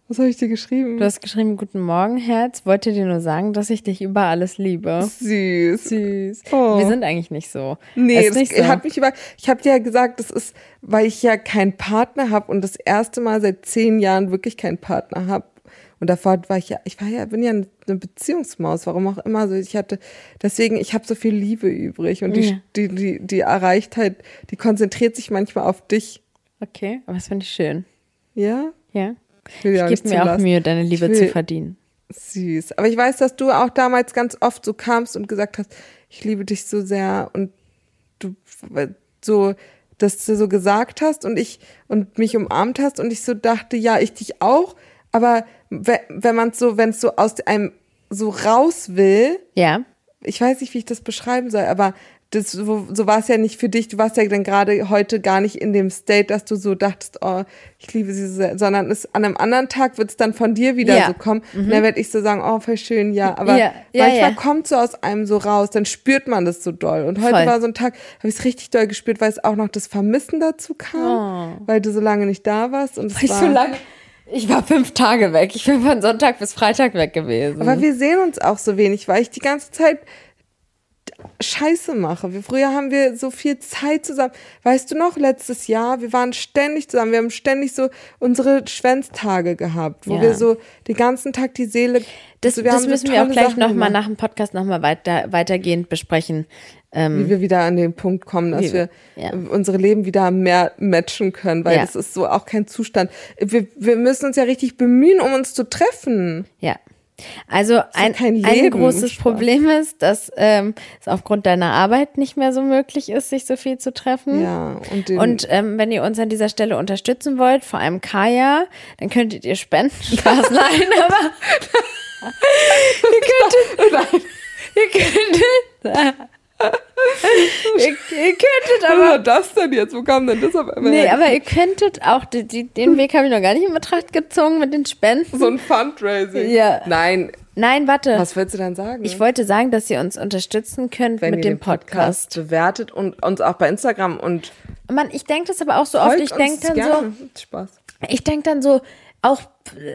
Was habe ich dir geschrieben? Du hast geschrieben, guten Morgen, Herz. Wollte dir nur sagen, dass ich dich über alles liebe. Süß. Süß. Oh. Wir sind eigentlich nicht so. Nee, das nicht so. hat mich über. Ich habe dir ja gesagt, das ist, weil ich ja keinen Partner habe und das erste Mal seit zehn Jahren wirklich keinen Partner habe. Und davor war ich ja, ich war ja, bin ja eine Beziehungsmaus, warum auch immer. So, ich hatte, deswegen, ich habe so viel Liebe übrig und die, Ja. die, die, die erreicht halt, die konzentriert sich manchmal auf dich. Okay, aber das finde ich schön. Ja? Ja. Ich Ich gebe mir auch zulassen. Mühe, deine Liebe zu verdienen. Süß. Aber ich weiß, dass du auch damals ganz oft so kamst und gesagt hast, ich liebe dich so sehr und du so, dass du so gesagt hast und ich und mich umarmt hast und ich so dachte, ja, ich dich auch. Aber we- wenn man so, wenn es so aus einem so raus will, Ja. ich weiß nicht, wie ich das beschreiben soll, aber das, so, so war es ja nicht für dich. Du warst ja dann gerade heute gar nicht in dem State, dass du so dachtest, oh, ich liebe sie so sehr, sondern es, an einem anderen Tag wird es dann von dir wieder Ja. so kommen. Und dann werde ich so sagen, oh, voll schön, ja. Aber Ja, ja, manchmal kommt so aus einem so raus, dann spürt man das so doll. Und heute Voll. war so ein Tag, habe ich es richtig doll gespürt, weil es auch noch das Vermissen dazu kam, weil du so lange nicht da warst. Und es Oh. Ich war, so lange. Ich war fünf Tage weg. Ich bin von Sonntag bis Freitag weg gewesen. Aber wir sehen uns auch so wenig, weil ich die ganze Zeit Scheiße mache. Wir, früher haben wir so viel Zeit zusammen. Weißt du noch, letztes Jahr, wir waren ständig zusammen. Wir haben ständig so unsere Schwänztage gehabt, wo Ja. wir so den ganzen Tag die Seele. das, so, wir das haben so müssen wir auch gleich nochmal nach dem Podcast nochmal weiter, weitergehend besprechen. Ähm, Wie wir wieder an den Punkt kommen, dass wir ja. unsere Leben wieder mehr matchen können, weil Ja. das ist so auch kein Zustand. Wir, wir müssen uns ja richtig bemühen, um uns zu treffen. Ja. Also ein, kein ein Leben, großes Spaß. Problem ist, dass ähm, es aufgrund deiner Arbeit nicht mehr so möglich ist, sich so viel zu treffen. Ja, und und ähm, wenn ihr uns an dieser Stelle unterstützen wollt, vor allem Kaya, dann könntet ihr spenden. Spaß, nein, aber ihr könntet, ihr könntet, ihr, ihr könntet Was aber war das denn jetzt? Wo kam denn das auf einmal? Nee, her? aber ihr könntet auch, die, die, den Weg habe ich noch gar nicht in Betracht gezogen mit den Spenden. so ein Fundraising. Ja. Nein, Nein, warte. was willst du dann sagen? Ich wollte sagen, dass ihr uns unterstützen könnt wenn mit dem Podcast, Podcast. bewertet und uns auch bei Instagram und Mann, ich denke das aber auch so oft. Ich denke dann. Spaß. so, ich denke dann so, auch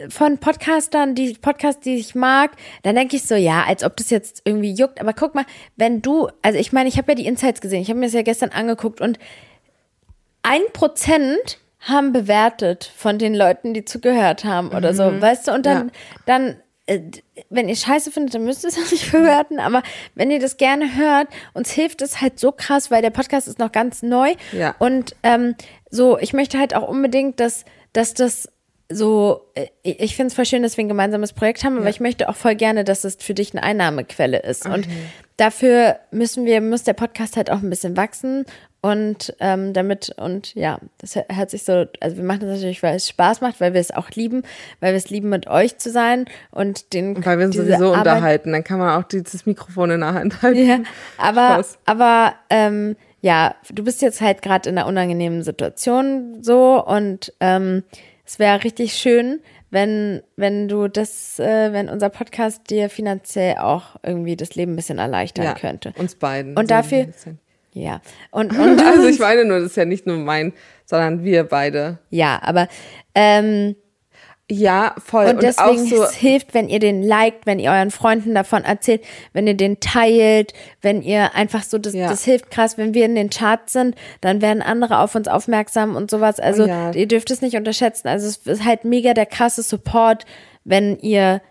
von Podcastern, die Podcasts, die ich mag, dann denke ich so, ja, als ob das jetzt irgendwie juckt. Aber guck mal, wenn du, also ich meine, ich habe ja die Insights gesehen, ich habe mir das ja gestern angeguckt und ein Prozent haben bewertet von den Leuten, die zugehört haben oder so, weißt du? Und dann, Ja. dann, äh, wenn ihr Scheiße findet, dann müsst ihr es auch nicht bewerten. Aber wenn ihr das gerne hört, uns hilft es halt so krass, weil der Podcast ist noch ganz neu. Ja. Und ähm, so, ich möchte halt auch unbedingt, dass, dass das so, äh, ich finde es voll schön, dass wir ein gemeinsames Projekt haben, aber ich möchte auch voll gerne, dass es für dich eine Einnahmequelle ist. Und dafür müssen wir, muss der Podcast halt auch ein bisschen wachsen. Und ähm, damit, und ja, das hört sich so, also wir machen das natürlich, weil es Spaß macht, weil wir es auch lieben, weil wir es lieben, mit euch zu sein und den Weil wir uns sowieso Arbeit- unterhalten, dann kann man auch dieses Mikrofon in der Hand halten. ja, aber, Spaß. aber ähm, ja, du bist jetzt halt gerade in einer unangenehmen Situation so und ähm, es wäre richtig schön, wenn, wenn du das, äh, wenn unser Podcast dir finanziell auch irgendwie das Leben ein bisschen erleichtern Ja, könnte. uns beiden. Und dafür-. Ja. Und, und Also ich meine nur, das ist ja nicht nur mein, sondern wir beide. ja, aber ähm, Ja, voll. Und deswegen auch so, es hilft, wenn ihr den liked, wenn ihr euren Freunden davon erzählt, wenn ihr den teilt, wenn ihr einfach so, das, Ja. das hilft krass, wenn wir in den Charts sind, dann werden andere auf uns aufmerksam und sowas. Also Oh ja. ihr dürft es nicht unterschätzen. Also es ist halt mega der krasse Support, wenn ihr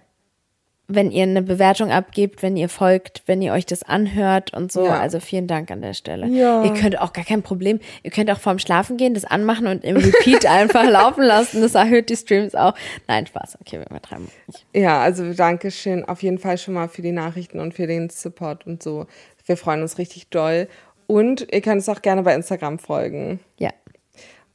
wenn ihr eine Bewertung abgebt, wenn ihr folgt, wenn ihr euch das anhört und so. Ja. Also vielen Dank an der Stelle. Ja. Ihr könnt auch gar kein Problem. Ihr könnt auch vorm Schlafen gehen, das anmachen und im Repeat einfach laufen lassen. Das erhöht die Streams auch. Nein, Spaß. Okay, wir übertreiben nicht. ja, also danke schön auf jeden Fall schon mal für die Nachrichten und für den Support und so. Wir freuen uns richtig doll. Und ihr könnt uns auch gerne bei Instagram folgen. Ja.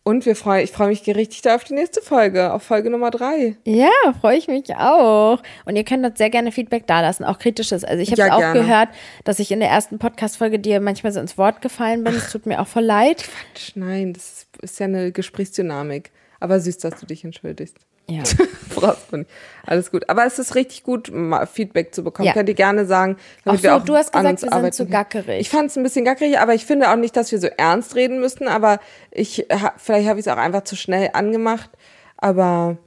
Und wir freuen, ich freue mich richtig da auf die nächste Folge, auf Folge Nummer drei. Ja, freue ich mich auch. Und ihr könnt uns sehr gerne Feedback dalassen, auch kritisches. Also ich habe Ja, auch gerne. gehört, dass ich in der ersten Podcast-Folge dir manchmal so ins Wort gefallen bin. Es tut mir auch voll leid. Quatsch, nein, das ist ja eine Gesprächsdynamik. Aber süß, dass du dich entschuldigst. Ja. Alles gut. Aber es ist richtig gut, Feedback zu bekommen. Ja. Könnt ihr gerne sagen. Ach wir so, auch du hast gesagt, wir sind zu gackerig. Ich fand es ein bisschen gackerig, aber ich finde auch nicht, dass wir so ernst reden müssten. Aber ich, vielleicht habe ich es auch einfach zu schnell angemacht. Aber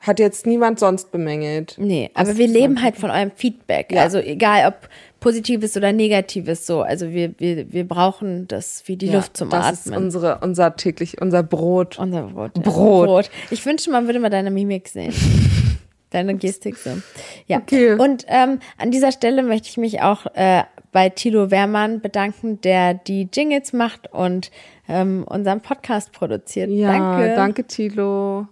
hat jetzt niemand sonst bemängelt. Nee, aber wir leben halt von eurem Feedback. Ja. Also egal ob positives oder negatives so. Also wir, wir, wir brauchen das wie die Ja, Luft zum das ist Atmen. unsere, unser täglich, unser Brot. Unser Brot. ja. Brot. Ich wünschte, man würde mal deine Mimik sehen. Deine Gestik so. Ja. Okay. Und ähm, an dieser Stelle möchte ich mich auch äh, bei Thilo Wehrmann bedanken, der die Jingles macht und ähm, unseren Podcast produziert. Ja, Danke. danke Tilo.